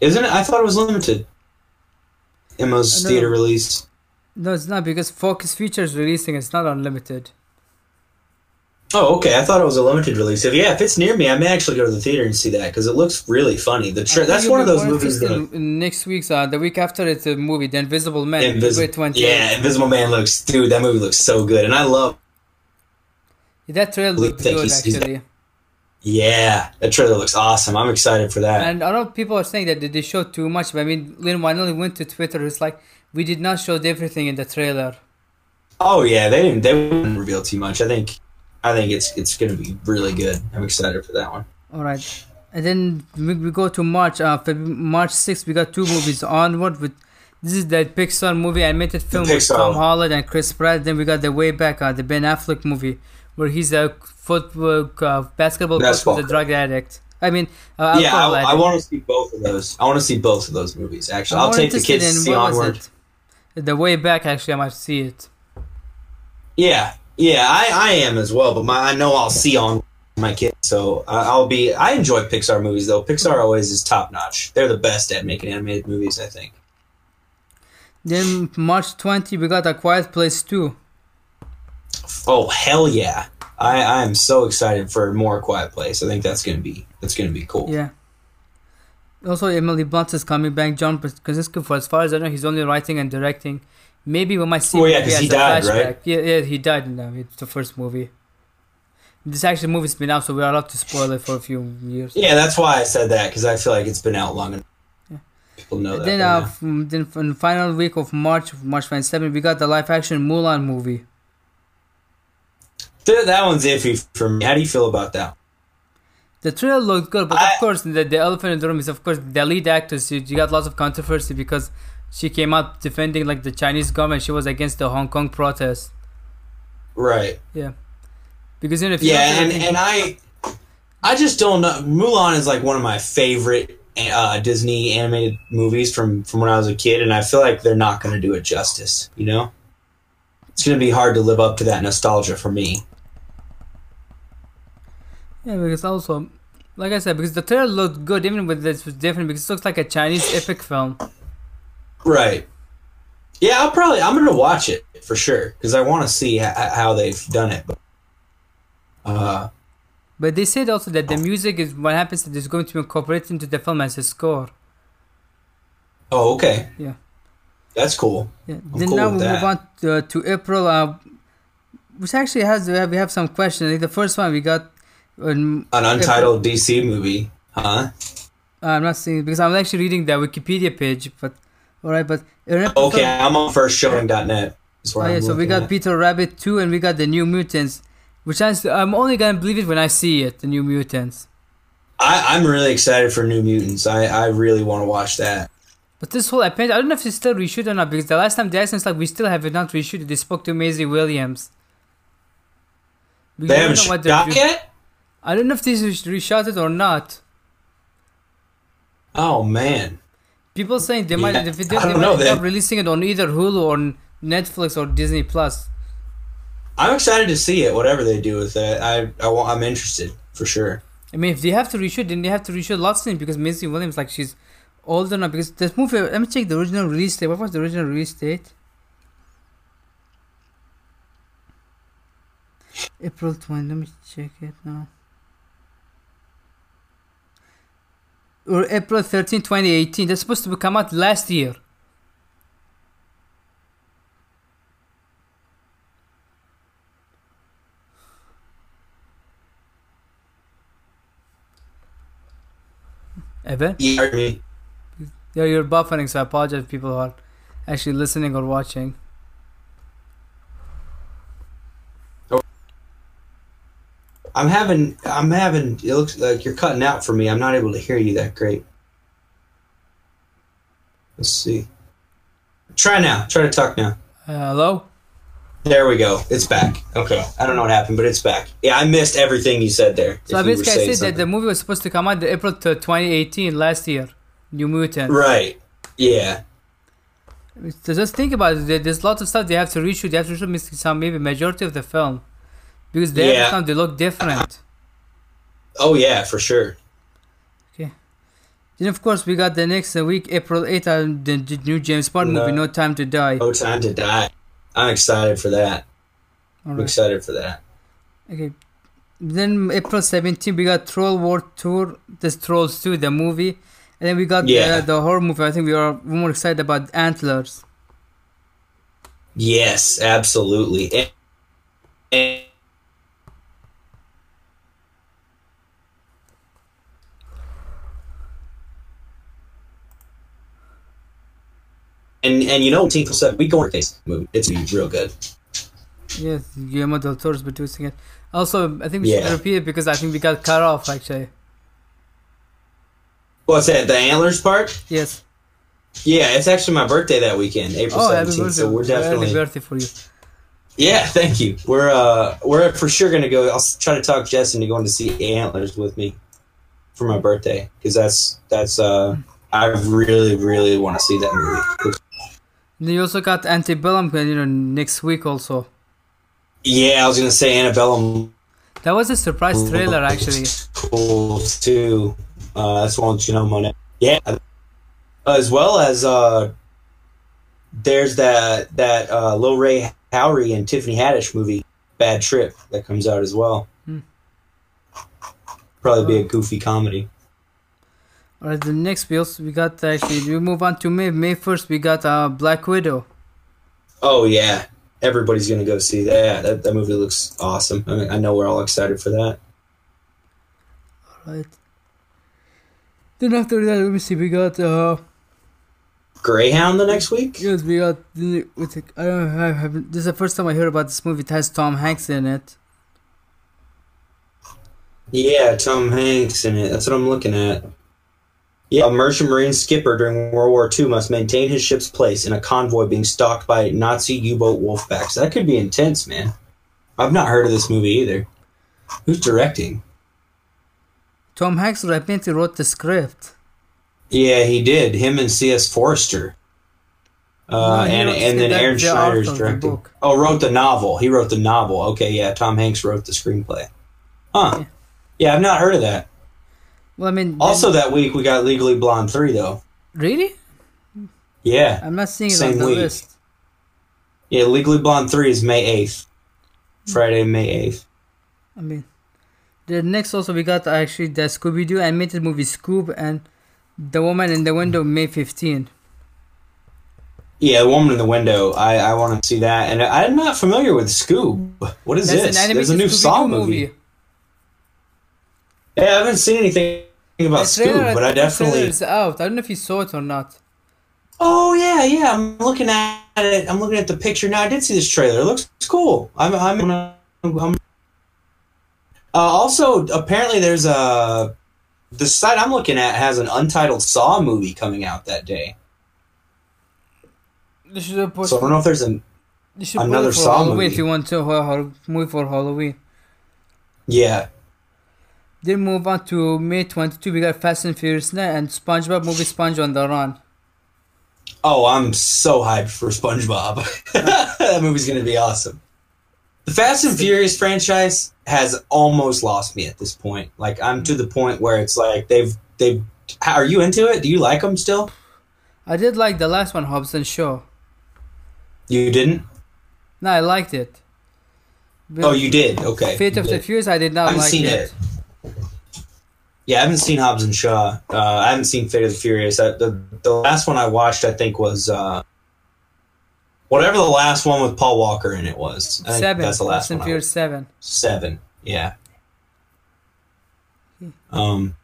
Isn't it? I thought it was limited. Emma's theater release. no, it's not because Focus Features releasing. It's not unlimited. Oh, okay. I thought it was a limited release. If yeah, if it's near me, I may actually go to the theater and see that because it looks really funny. The tra- that's one of those movies that next week's, uh, the week after it's a movie, The Invisible Man. Invis- February 28th. yeah, Invisible Man looks dude. That movie looks so good, and I love. that trailer looks good he's- he's- actually. Yeah, that trailer looks awesome. I'm excited for that. And a lot of people are saying that they showed too much. But I mean, Leigh Whannell went to Twitter. It's like we did not show everything in the trailer. Oh yeah, they didn't. They wouldn't reveal too much. I think. I think it's it's gonna be really good. I'm excited for that one. All right, and then we, we go to March. Uh, March 6th, we got two movies. Onward with this is the Pixar movie animated film with Tom. Holland and Chris Pratt. Then we got the Way Back, uh, the Ben Affleck movie, where he's a football uh, basketball coach with a drug addict. I mean, uh, yeah, I, I want to see both of those. I want to see both of those movies. Actually, I'm I'll take the kids to see Onward. The Way Back, actually, I might see it. Yeah, yeah, I, I am as well. But my I know I'll see on my kids, so I, I'll be. I enjoy Pixar movies though. Pixar always is top notch. They're the best at making animated movies. I think. Then March 20, we got A Quiet Place 2. Oh hell yeah! I I am so excited for more Quiet Place. I think that's gonna be that's gonna be cool. Yeah. Also, Emily Blunt is coming back. John Krasinski, for as far as I know, he's only writing and directing. Maybe we might see Oh, yeah, maybe 'cause he died, flashback. right? Yeah, yeah, he died in that. It's the first movie. This actually movie's been out, so we're allowed to spoil it for a few years. Yeah, that's why I said that because I feel like it's been out long enough. Yeah. People know that. then, uh, then in the final week of March, March 27, we got the live action Mulan movie. Th- that one's iffy for me. How do you feel about that? The trailer looked good, but I- of course, the, the elephant in the room is, of course, the lead actors. You, you got lots of controversy because she came out defending like the Chinese government. She was against the Hong Kong protests. Right. Yeah. Because in if you Yeah, and, and I I just don't know. Mulan is like one of my favorite uh, Disney animated movies from from when I was a kid, and I feel like they're not going to do it justice. You know, it's going to be hard to live up to that nostalgia for me. yeah, because also, like I said, because the trailer looked good, even with this was different because it looks like a Chinese epic film. Right. Yeah, I'll probably I'm to watch it for sure because I want to see how they've done it. But, uh, But they said also that the music is what happens that is going to be incorporated into the film as a score. oh, okay. Yeah. That's cool. Yeah. I'm then cool now we move on to, to April, uh, which actually has we have, we have some questions. Think the first one we got. An untitled DC movie, huh? I'm not seeing because I'm actually reading the Wikipedia page, but all right. But Okay, I'm on firstshowing.net. Is where Oh, yeah, I'm so we got at. Peter Rabbit 2 and we got the New Mutants, which I, I'm only gonna believe it when I see it, the New Mutants. I, I'm really excited for New Mutants. I, I really want to watch that. But this whole apparently, I don't know if it's still reshoot or not because the last time they asked us like we still have it not reshoot. They spoke to Maisie Williams. We They haven't shot yet? I don't know if this is reshot it or not. Oh man. People saying they might Yeah, if they, I they might end releasing it on either Hulu or Netflix or Disney Plus. I'm excited to see it, whatever they do with it. I, I I'm interested for sure. I mean, if they have to reshoot, then they have to reshoot lots of things because Maisie Williams, like, she's older now. Because this movie, let me check the original release date. What was the original release date? April 20. Let me check it now. Or April 13, 2018. That's supposed to come out last year. Evan? Heard me. Yeah, you're buffering, so I apologize if people are actually listening or watching. I'm having, I'm having, it looks like you're cutting out for me. I'm not able to hear you that great. Let's see. Try now. Try to talk now. Hello? There we go. It's back. Okay. I don't know what happened, but it's back. Yeah, I missed everything you said there. So basically, I said that the movie was supposed to come out the April 2018 last year. New Mutant. Right. Yeah. So just think about it. there- There's lots of stuff they have to reshoot. They have to reshoot some maybe majority of the film because they Yeah. they look different. Oh yeah, for sure. Okay. Then of course we got the next week, April 8th, uh, the, the new James Bond No. movie, No Time to Die. No time to die. I'm excited for that. I'm excited for that. Okay. Then April 17th we got Troll World Tour, this Trolls 2, the movie. And then we got Yeah. the, the horror movie. I think we are more excited about Antlers. Yes, absolutely. And, and and, and you know, Tinkle said we go on this movie. It's real good. Yes, Guillermo del Toro's producing it. Also, I think we should Yeah. repeat it because I think we got cut off actually. What's that? The antlers part? Yes. Yeah, it's actually my birthday that weekend, April Oh, seventeenth. birthday! So we're definitely birthday for you. yeah. (laughs) Thank you. We're uh we're for sure gonna go. I'll try to talk Jess into going to see antlers with me for my birthday because that's that's uh I really really want to see that movie. You also got Antebellum, uh, you know, next week also. Yeah, I was gonna say Antebellum. That was a surprise trailer actually. cool too. Uh, that's one you know Monáe. Yeah, as well as uh, there's that that uh, Lil Rel Howery and Tiffany Haddish movie, Bad Trip, that comes out as well. Hmm. Probably be a goofy comedy. Alright, the next also we got actually we move on to May. May first we got uh Black Widow. Oh yeah, everybody's gonna go see that. That, that movie looks awesome. I, mean, I know we're all excited for that. Alright. Then after that, let me see. We got uh Greyhound the next week. yes, we got with I don't know, I haven't. This is the first time I heard about this movie. It has Tom Hanks in it. Yeah, Tom Hanks in it. That's what I'm looking at. Yeah, a merchant marine skipper during World War II must maintain his ship's place in a convoy being stalked by Nazi U-boat wolfpacks. That could be intense, man. I've not heard of this movie either. Who's directing? Tom Hanks apparently wrote the script. Yeah, he did. Him and C.S. Forester. Uh, No, and and then Aaron the Schneider's author directing. Oh, wrote the novel. He wrote the novel. Okay, yeah. Tom Hanks wrote the screenplay. Huh. Yeah. Yeah, I've not heard of that. Well, I mean, Also, that week we got Legally Blonde three though. really? Yeah, I'm not seeing it Same on the week. list. yeah. Legally Blonde three is May eighth. Friday, May eighth. I mean, the next also we got actually the Scooby Doo animated movie Scoob and The Woman in the Window May fifteenth. Yeah, the woman in the window. I, I want to see that, and I'm not familiar with Scoob. What is That's this? an There's a new Scooby-Doo Saw movie. Yeah, I haven't seen anything about The trailer- Scoob, but I definitely. is out. I don't know if you saw it or not. Oh yeah, yeah. I'm looking at it. I'm looking at the picture now. I did see this trailer. It looks cool. I'm. I'm. I'm uh, also, apparently, there's a. The site I'm looking at has an untitled Saw movie coming out that day. You should post, So I don't know if there's an. you should put another Saw Halloween movie. if you want to horror, horror movie for Halloween. Yeah. Then move on to May 22. We got Fast and Furious 9 and SpongeBob movie Sponge on the Run. Oh, I'm so hyped for SpongeBob. (laughs) that movie's gonna be awesome. The Fast and Furious franchise has almost lost me at this point. Like I'm to the point where it's like they've they've. Are you into it? Do you like them still? I did like the last one, Hobbs and Shaw. You didn't? No, I liked it. But Oh, you did. Okay. Fate You of the did. Furious, I did not. I not haven't like seen it. it. Yeah, I haven't seen Hobbs and Shaw. Uh, I haven't seen Fate of the Furious. I, the the last one I watched, I think, was uh, whatever the last one with Paul Walker in it was. I Seven. That's the last Fast one. Furious 7. Seven. Yeah. Um,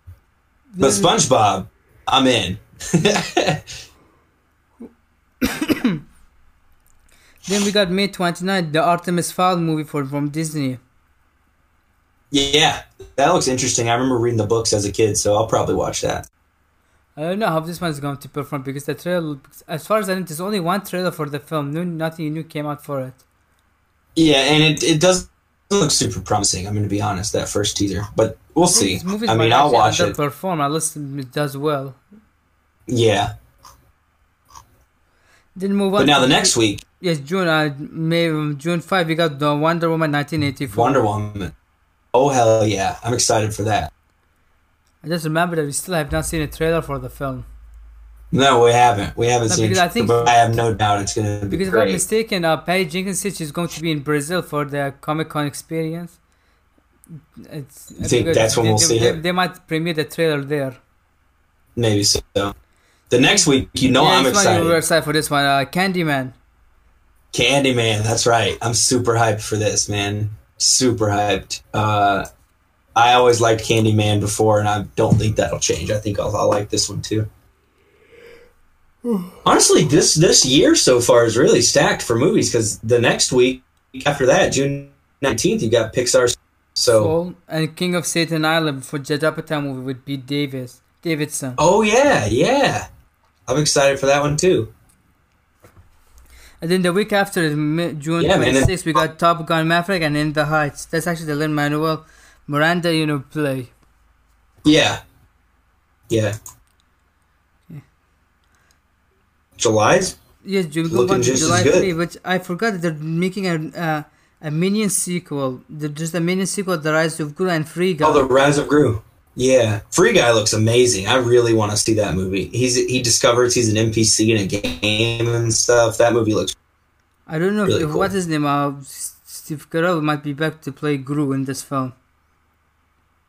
but SpongeBob, I'm in. (coughs) Then we got May 29, the Artemis Fowl movie for from Disney. Yeah, that looks interesting. I remember reading the books as a kid, so I'll probably watch that. I don't know how this one is going to perform because the trailer, as far as I know, there's only one trailer for the film. No, nothing new came out for it. Yeah, and it, it does look super promising. I'm going to be honest, that first teaser, but we'll see. I mean, I'll watch it. Perform unless it does well. Yeah, Then move on. but now the next week, Yes, June. Uh, May June five. We got the Wonder Woman 1984. Wonder Woman. Oh hell yeah, I'm excited for that. I just remember that we still have not seen a trailer for the film. No, we haven't. We haven't No, seen. because I think- but I have no doubt it's going to be Because if I'm mistaken, uh, Patty Jenkins is going to be in Brazil for the Comic Con experience. It's, You think that's when they, we'll they, see they, it? They might premiere the trailer there. Maybe so. The next week, you know, yeah, I'm this one excited. We're excited for this one. Uh, Candyman. Candyman, that's right. I'm super hyped for this, man. Super hyped. Uh, I always liked Candyman before, and I don't think that'll change. I think I'll, I'll like this one too. (sighs) Honestly, this this year so far is really stacked for movies because the next week after that, June 19th, you got Pixar's. So, Soul and King of Staten Island for Judd Apatow movie with Pete Davis Davidson. oh yeah, yeah, I'm excited for that one too. And then the week after is June Yeah, man, 26th, we got Top Gun Maverick and In the Heights. That's actually the Lin Manuel Miranda, you know, play. Yeah, yeah. July's Yes, June Looking just July 3, which I forgot that they're making a uh, a Minion sequel. Just a Minion sequel, The Rise of Gru and Free Guy. Oh, the Rise of Gru. Yeah, Free Guy looks amazing. I really want to see that movie. He's he discovers he's an NPC in a game and stuff. That movie looks. I don't know really if, cool. what his name. Uh, Steve Carell might be back to play Gru in this film.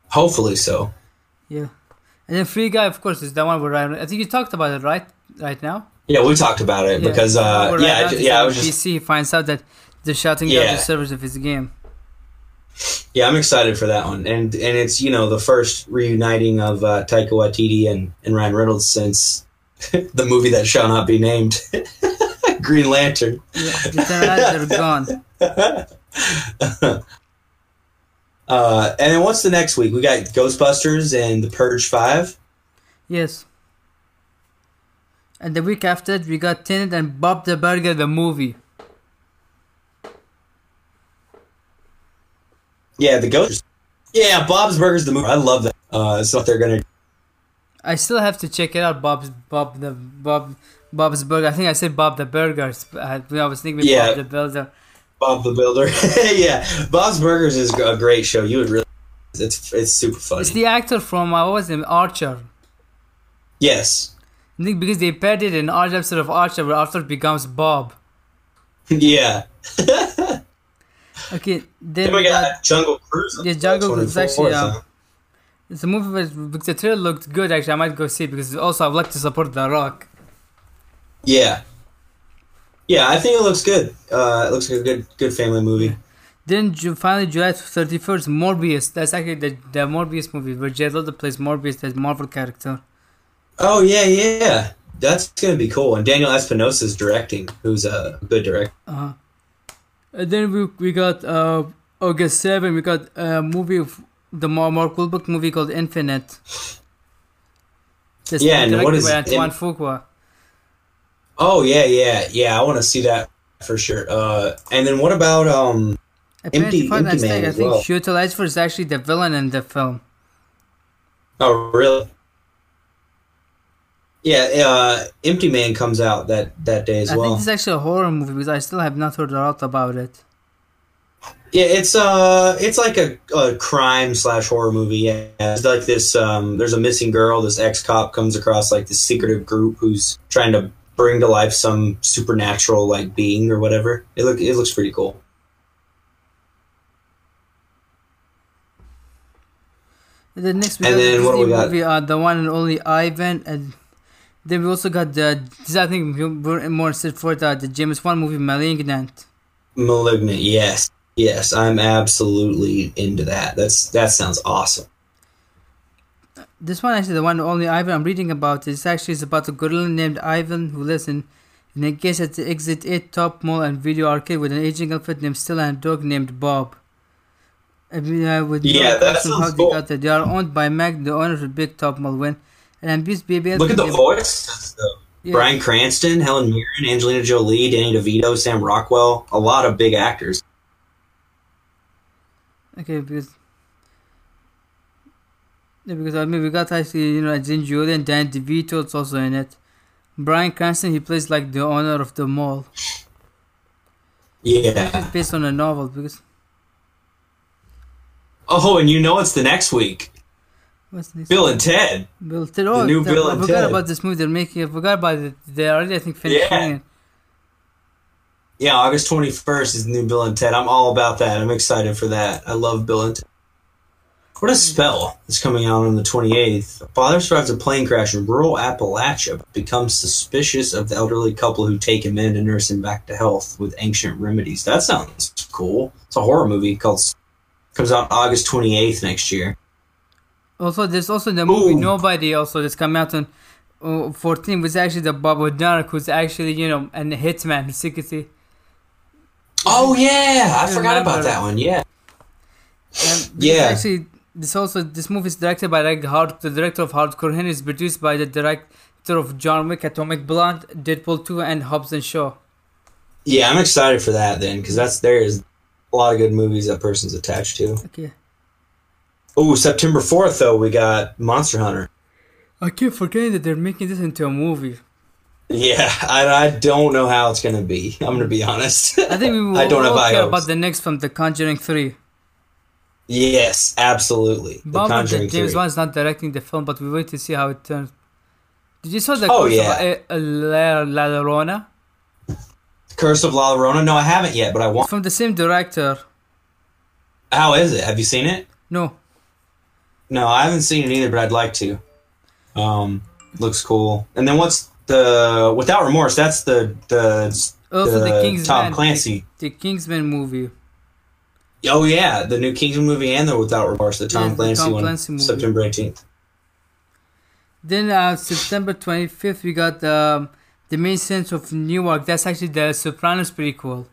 Hopefully so. Yeah, and then Free Guy, of course, is the one where Ryan. I think you talked about it, right? Right now. Yeah, we talked about it because the uh, where yeah, I, yeah, I was just PC finds out that they're shutting down Yeah. the servers of his game. Yeah, I'm excited for that one, and and it's you know the first reuniting of uh, Taika Waititi and and Ryan Reynolds since (laughs) the movie that shall not be named, (laughs) Green Lantern. Yeah, they turn out they're (laughs) gone. Uh, and then what's the next week? We got Ghostbusters and The Purge Five. Yes. And the week after that, we got Tenet and Bob the Burger, the movie. Yeah, the ghost. Yeah, Bob's Burgers the movie. I love that. Uh, so they're gonna. I still have to check it out. Bob's Bob the Bob Bob's Burger. I think I said Bob the Burgers. I, I was thinking Yeah. Bob the Builder. Bob the Builder. (laughs) yeah, Bob's Burgers is a great show. You would really. It's it's super funny. It's the actor from uh, what was it, Archer. yes. I think because they paired it in Archer episode of Archer where Arthur becomes Bob. (laughs) Yeah. (laughs) Okay, then Then we got- got Jungle Cruise. Yeah, Jungle Cruise is actually, 24th, uh. It's a movie because the trailer looked good. Actually, I might go see it because also I would like to support The Rock. Yeah. Yeah, I think it looks good. Uh, it looks like a good good family movie. Then Ju- finally July thirty first, Morbius. That's actually the, the Morbius movie where Jared Leto plays Morbius, that Marvel character. Oh yeah, yeah. That's gonna be cool. And Daniel Espinosa is directing, who's a good director. Uh-huh. And then we we got uh August seven. We got a movie of the Mar- Mark Wahlberg movie called Infinite. That's Yeah, and what is by? Antoine Fuqua. Oh yeah, yeah, yeah. I want to see that for sure. Uh, and then what about um? Apparently, Empty- Empty Man I think well. Hugh is actually the villain in the film. Oh really? Yeah, uh, Empty Man comes out that that day as I well. think it's actually a horror movie because I still have not heard a lot about it. Yeah, it's uh, it's like a, a crime slash horror movie. Yeah, it's like this. Um, there's a missing girl. This ex cop comes across like this secretive group who's trying to bring to life some supernatural like being or whatever. It look it looks pretty cool. The next we And then what we got? movie, uh, the one and only Ivan, and then we also got the this I think we're more set for the, the James Wan movie Malignant. Malignant. Yes, yes, I'm absolutely into that. That's that sounds awesome. This one actually the one only Ivan I'm reading about. This actually is about a gorilla named Ivan who lives in in a case at the Exit 8 Top Mall and Video Arcade with an aging elephant named Stella and a dog named Bob. I mean, uh, with Yeah, that sounds how they cool. got that. They are owned by Mac, the owner of the Big Top Mall. When and abused baby. Look at the voice. Yeah. Bryan Cranston, Helen Mirren, Angelina Jolie, Danny DeVito, Sam Rockwell. A lot of big actors. Okay, because yeah, because I mean we got actually you know Jim and Dan DeVito is also in it. Bryan Cranston he plays like the owner of the mall. Yeah. It's based on a novel because Oh, and you know it's the next week. What's this? Bill and Ted. Bill and Ted. Oh, the new the- Bill I and forgot Ted. about this movie they're making. I forgot about it. They already I think finished Yeah. it. Yeah, August 21st is the new Bill and Ted. I'm all about that. I'm excited for that. I love Bill and Ted. What a mm-hmm. spell is coming out on the 28th. A father survives a plane crash in rural Appalachia, but becomes suspicious of the elderly couple who take him in to nurse him back to health with ancient remedies. That sounds cool. It's a horror movie called. Comes out August 28th next year. Also, there's also the movie Ooh. Nobody. Also, that's coming out on uh, 14. Was actually the Bob O'Donnell, who's actually you know and the hitman, who's secretly Oh yeah, I I forgot about that one. Yeah. Um, Yeah. Actually, this also this movie is directed by like hard the director of Hardcore Henry is produced by the director of John Wick, Atomic Blonde, Deadpool 2, and Hobbs and Shaw. Yeah, I'm excited for that then, because that's there's a lot of good movies that person's attached to. Okay. Oh, September 4th though, we got Monster Hunter. I keep forgetting that they're making this into a movie. Yeah, I, I don't know how it's gonna be. I'm gonna be honest. I think we (laughs) will I don't all care hopes. about the next film, The Conjuring 3. yes, absolutely. The Bummer that Conjuring James 3. Wan's not directing the film, but we wait to see how it turns. Did you saw the Oh, Curse yeah. of uh, La, La Llorona? Curse of La Llorona. No, I haven't yet, but I want. From the same director. How is it? Have you seen it? No, No, I haven't seen it either, but I'd like to. Um, looks cool. And then what's the Without Remorse? That's the the, also the, the Kingsman. Tom Clancy. The, the Kingsman movie. Oh yeah, the new Kingsman movie and the Without Remorse, the Tom Yeah, the Clancy Tom one, Clancy movie. September 18th. Then uh, September 25th, we got um, The Many Saints of Newark. That's actually the Sopranos prequel.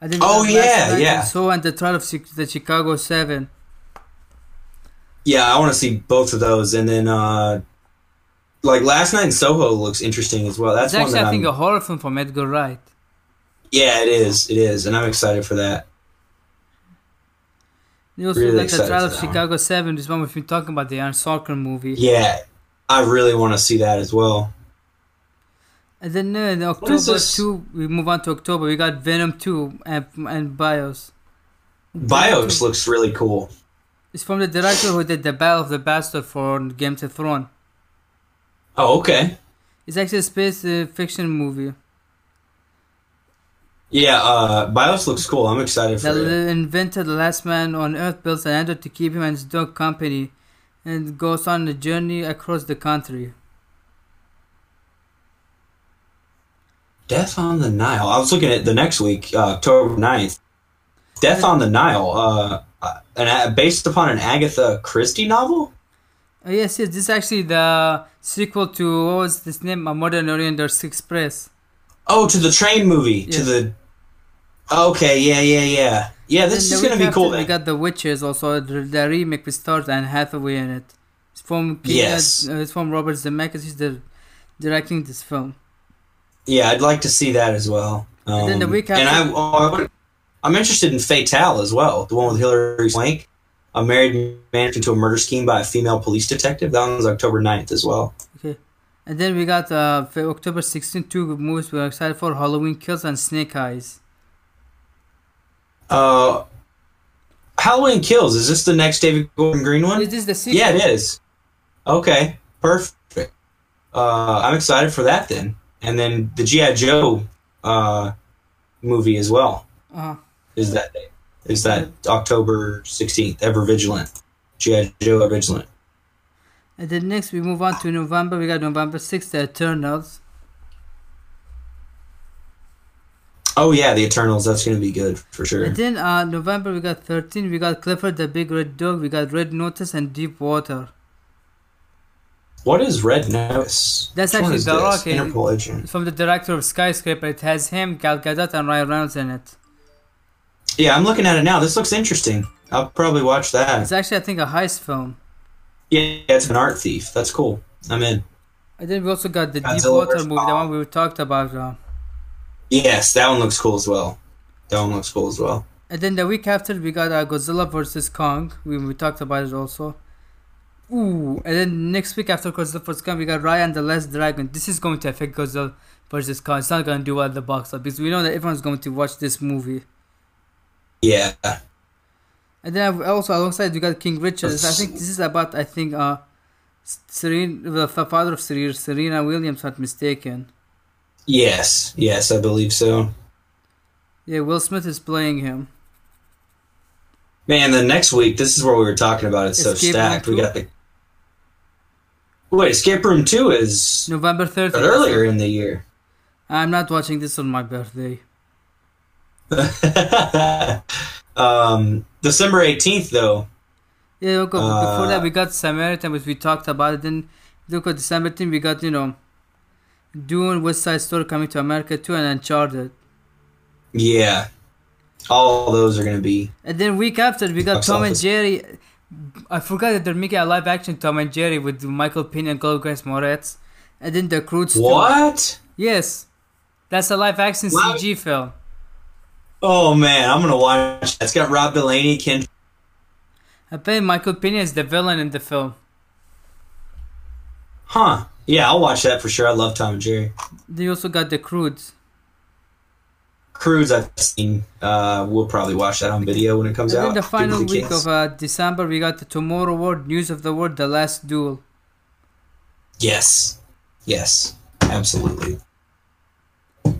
I think Oh, yeah, yeah. So and the trial of the Chicago Seven. Yeah, I want to see both of those, and then uh, like last night in Soho looks interesting as well. That's It's one actually, that I think, I'm, a horror film from Edgar Wright. yeah, it is, it is, and I'm excited for that. You also Really got the trial of that one. Chicago Seven. This one we've been talking about the Aaron Sorkin movie. Yeah, I really want to see that as well. And then uh, in October two, we move on to October. We got Venom two and, and Bios. Bios looks really cool. It's from the director who did the Battle of the Bastard for Game of Thrones. Oh, okay. It's actually a space uh, fiction movie Yeah, uh, Bios looks cool. I'm excited for that it. invented the last man on Earth builds an android to keep him and his dog company, and goes on a journey across the country. Death on the Nile. I was looking at the next week, uh, October 9th. Death on the Nile, uh, uh, an, uh, based upon an Agatha Christie novel? Oh yes, yes. This is actually the sequel to what was this name? A Modern Orient Express. Oh, to the train movie. To the. Okay, yeah, yeah, yeah. Yeah, this is going to be cool after, We got The Witches also the, the remake with Stars and Hathaway in it. It's from Yes. uh, it's from Robert Zemeckis. He's the directing this film. Yeah, I'd like to see that as well. Um, then the week and I, oh, I would, I'm interested in Fatale as well, the one with Hilary Swank. A married man into a murder scheme by a female police detective. That one's October 9th as well. Okay. And then we got uh, October 16th two movies we're excited for Halloween Kills and Snake Eyes. Uh, Halloween Kills. Is this the next David Gordon Green one? Is this the sequel? Yeah, it is. Okay, perfect. Uh, I'm excited for that then. And then the G.I. Joe uh, movie as well. Uh-huh. Is that is that October 16th? Ever Vigilant. G.I. Joe Ever Vigilant. And then next we move on to November. We got November 6th, The Eternals. Oh yeah, the Eternals. That's gonna be good for sure. And then uh, November we got 13. We got Clifford the Big Red Dog. We got Red Notice and Deep Water. What is Red Notice? That's Which actually The? Rock? Interpol agent. From the director of Skyscraper. It has him, Gal Gadot, and Ryan Reynolds in it. Yeah, I'm looking at it now. This looks interesting. I'll probably watch that. It's actually I think a heist film. Yeah, it's an art thief. That's cool. I'm in. And then we also got the Deep Water movie, the one we talked about. Uh, Yes, that one looks cool as well. That one looks cool as well. And then the week after we got uh, Godzilla versus Kong. We, we talked about it also. Ooh, and then next week after Godzilla versus Kong, we got Raya and the Last Dragon. This is going to affect Godzilla versus Kong. It's not going to do well at the box office because we know that everyone's going to watch this movie. Yeah. And then I've also alongside we got King Richard. I think this is about I think uh, Serena, the father of Serena, Serena Williams, not mistaken. Yes. Yes, I believe so. Yeah, Will Smith is playing him. Man, the next week, this is where we were talking about. It's so Escape Room stacked. We got the. Wait, Escape Room 2 is November 30th. earlier in the year. I'm not watching this on my birthday. (laughs) um, December 18th, though. Yeah, look, before that Uh, we got Samaritan, which we talked about. it. Then look at December 10, we got you know, Dune, West Side Story coming to America too, and Uncharted. Yeah. All those are going to be. And then week after we got Tom and. Jerry. I forgot that they're making a live action Tom and Jerry with Michael Pena and Chloe Grace Moretz. And then the Croods too. What? Yes, that's a live action CG film. Oh, man. I'm to watch. That. It's got Rob Delaney, Ken. I bet Michael Pena is the villain in the film. Huh. Yeah, I'll watch that for sure. I love Tom and Jerry. They also got the Croods. Cruise, I've seen. Uh, we'll probably watch that on video when it comes And out. then the final week kids. of uh, December, we got the Tomorrow World, News of the World, The Last Duel. Yes. Yes. Absolutely. So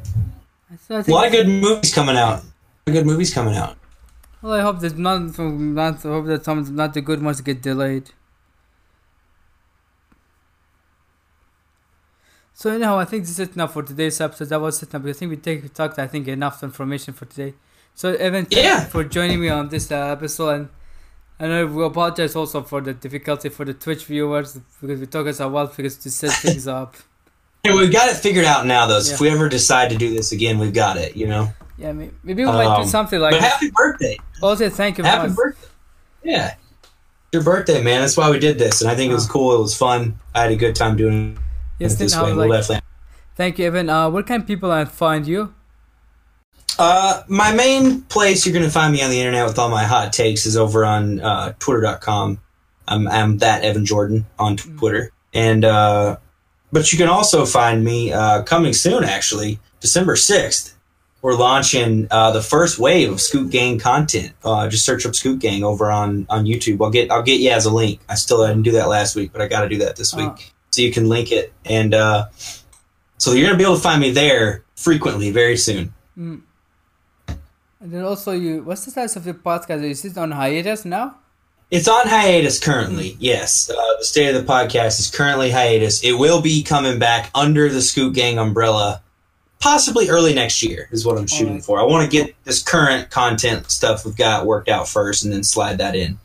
I A lot of good movies coming out. A lot of good movies coming out. well, I hope that not, not I hope that some not the good ones get delayed. So anyhow, I think this is it now for today's episode. That was it now. because I think we take we talked I think enough information for today. So Evan, thank Yeah. you for joining me on this uh, episode, and I will apologize also for the difficulty for the Twitch viewers because we took us a while because to set (laughs) things up. Hey, we've got it figured out now, though. So if we ever decide to do this again, we've got it. You know. Yeah, maybe we might do Um, something like. but happy birthday! Also, thank you Happy much. birthday! Yeah, your birthday, man. That's why we did this, and I think it was Uh. cool. It was fun. I had a good time doing Yes, it this way. would We'll. Thank you, Evan. Uh, where can people uh, find you? Uh, my main place you're going to find me on the internet with all my hot takes is over on uh, twitter.com. I'm, I'm that Evan Jordan on Mm-hmm. Twitter. And, uh, but you can also find me uh, coming soon, actually, December 6th. We're launching uh, the first wave of Scoot Gang content. Uh, just search up Scoot Gang over on, on YouTube. I'll get I'll get you as a link. I still didn't do that last week, but I got to do that this week, Oh. so you can link it. And uh, so you're gonna be able to find me there frequently very soon. And then also, you what's the status of your podcast? Is it on hiatus now? It's on hiatus currently. Yes, uh, the state of the podcast is currently hiatus. It will be coming back under the Scoot Gang umbrella, possibly early next year. Is what I'm shooting Alright. for. I want to get this current content stuff we've got worked out first, and then slide that in.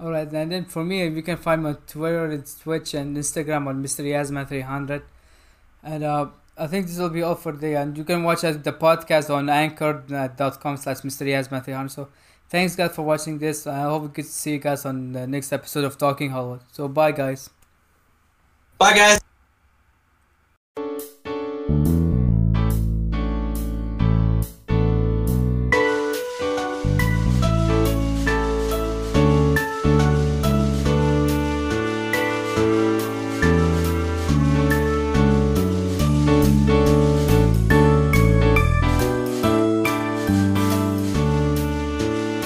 All right, and then for me, you can find me on Twitter, it's Twitch, and Instagram on Mr. YazMan300. And uh, I think this will be all for today. And you can watch uh, the podcast on anchor.com slash Mr. YazMan300. So thanks, guys, for watching this. I hope we get to see you guys on the next episode of Talking Hollywood. So bye, guys. Bye, guys.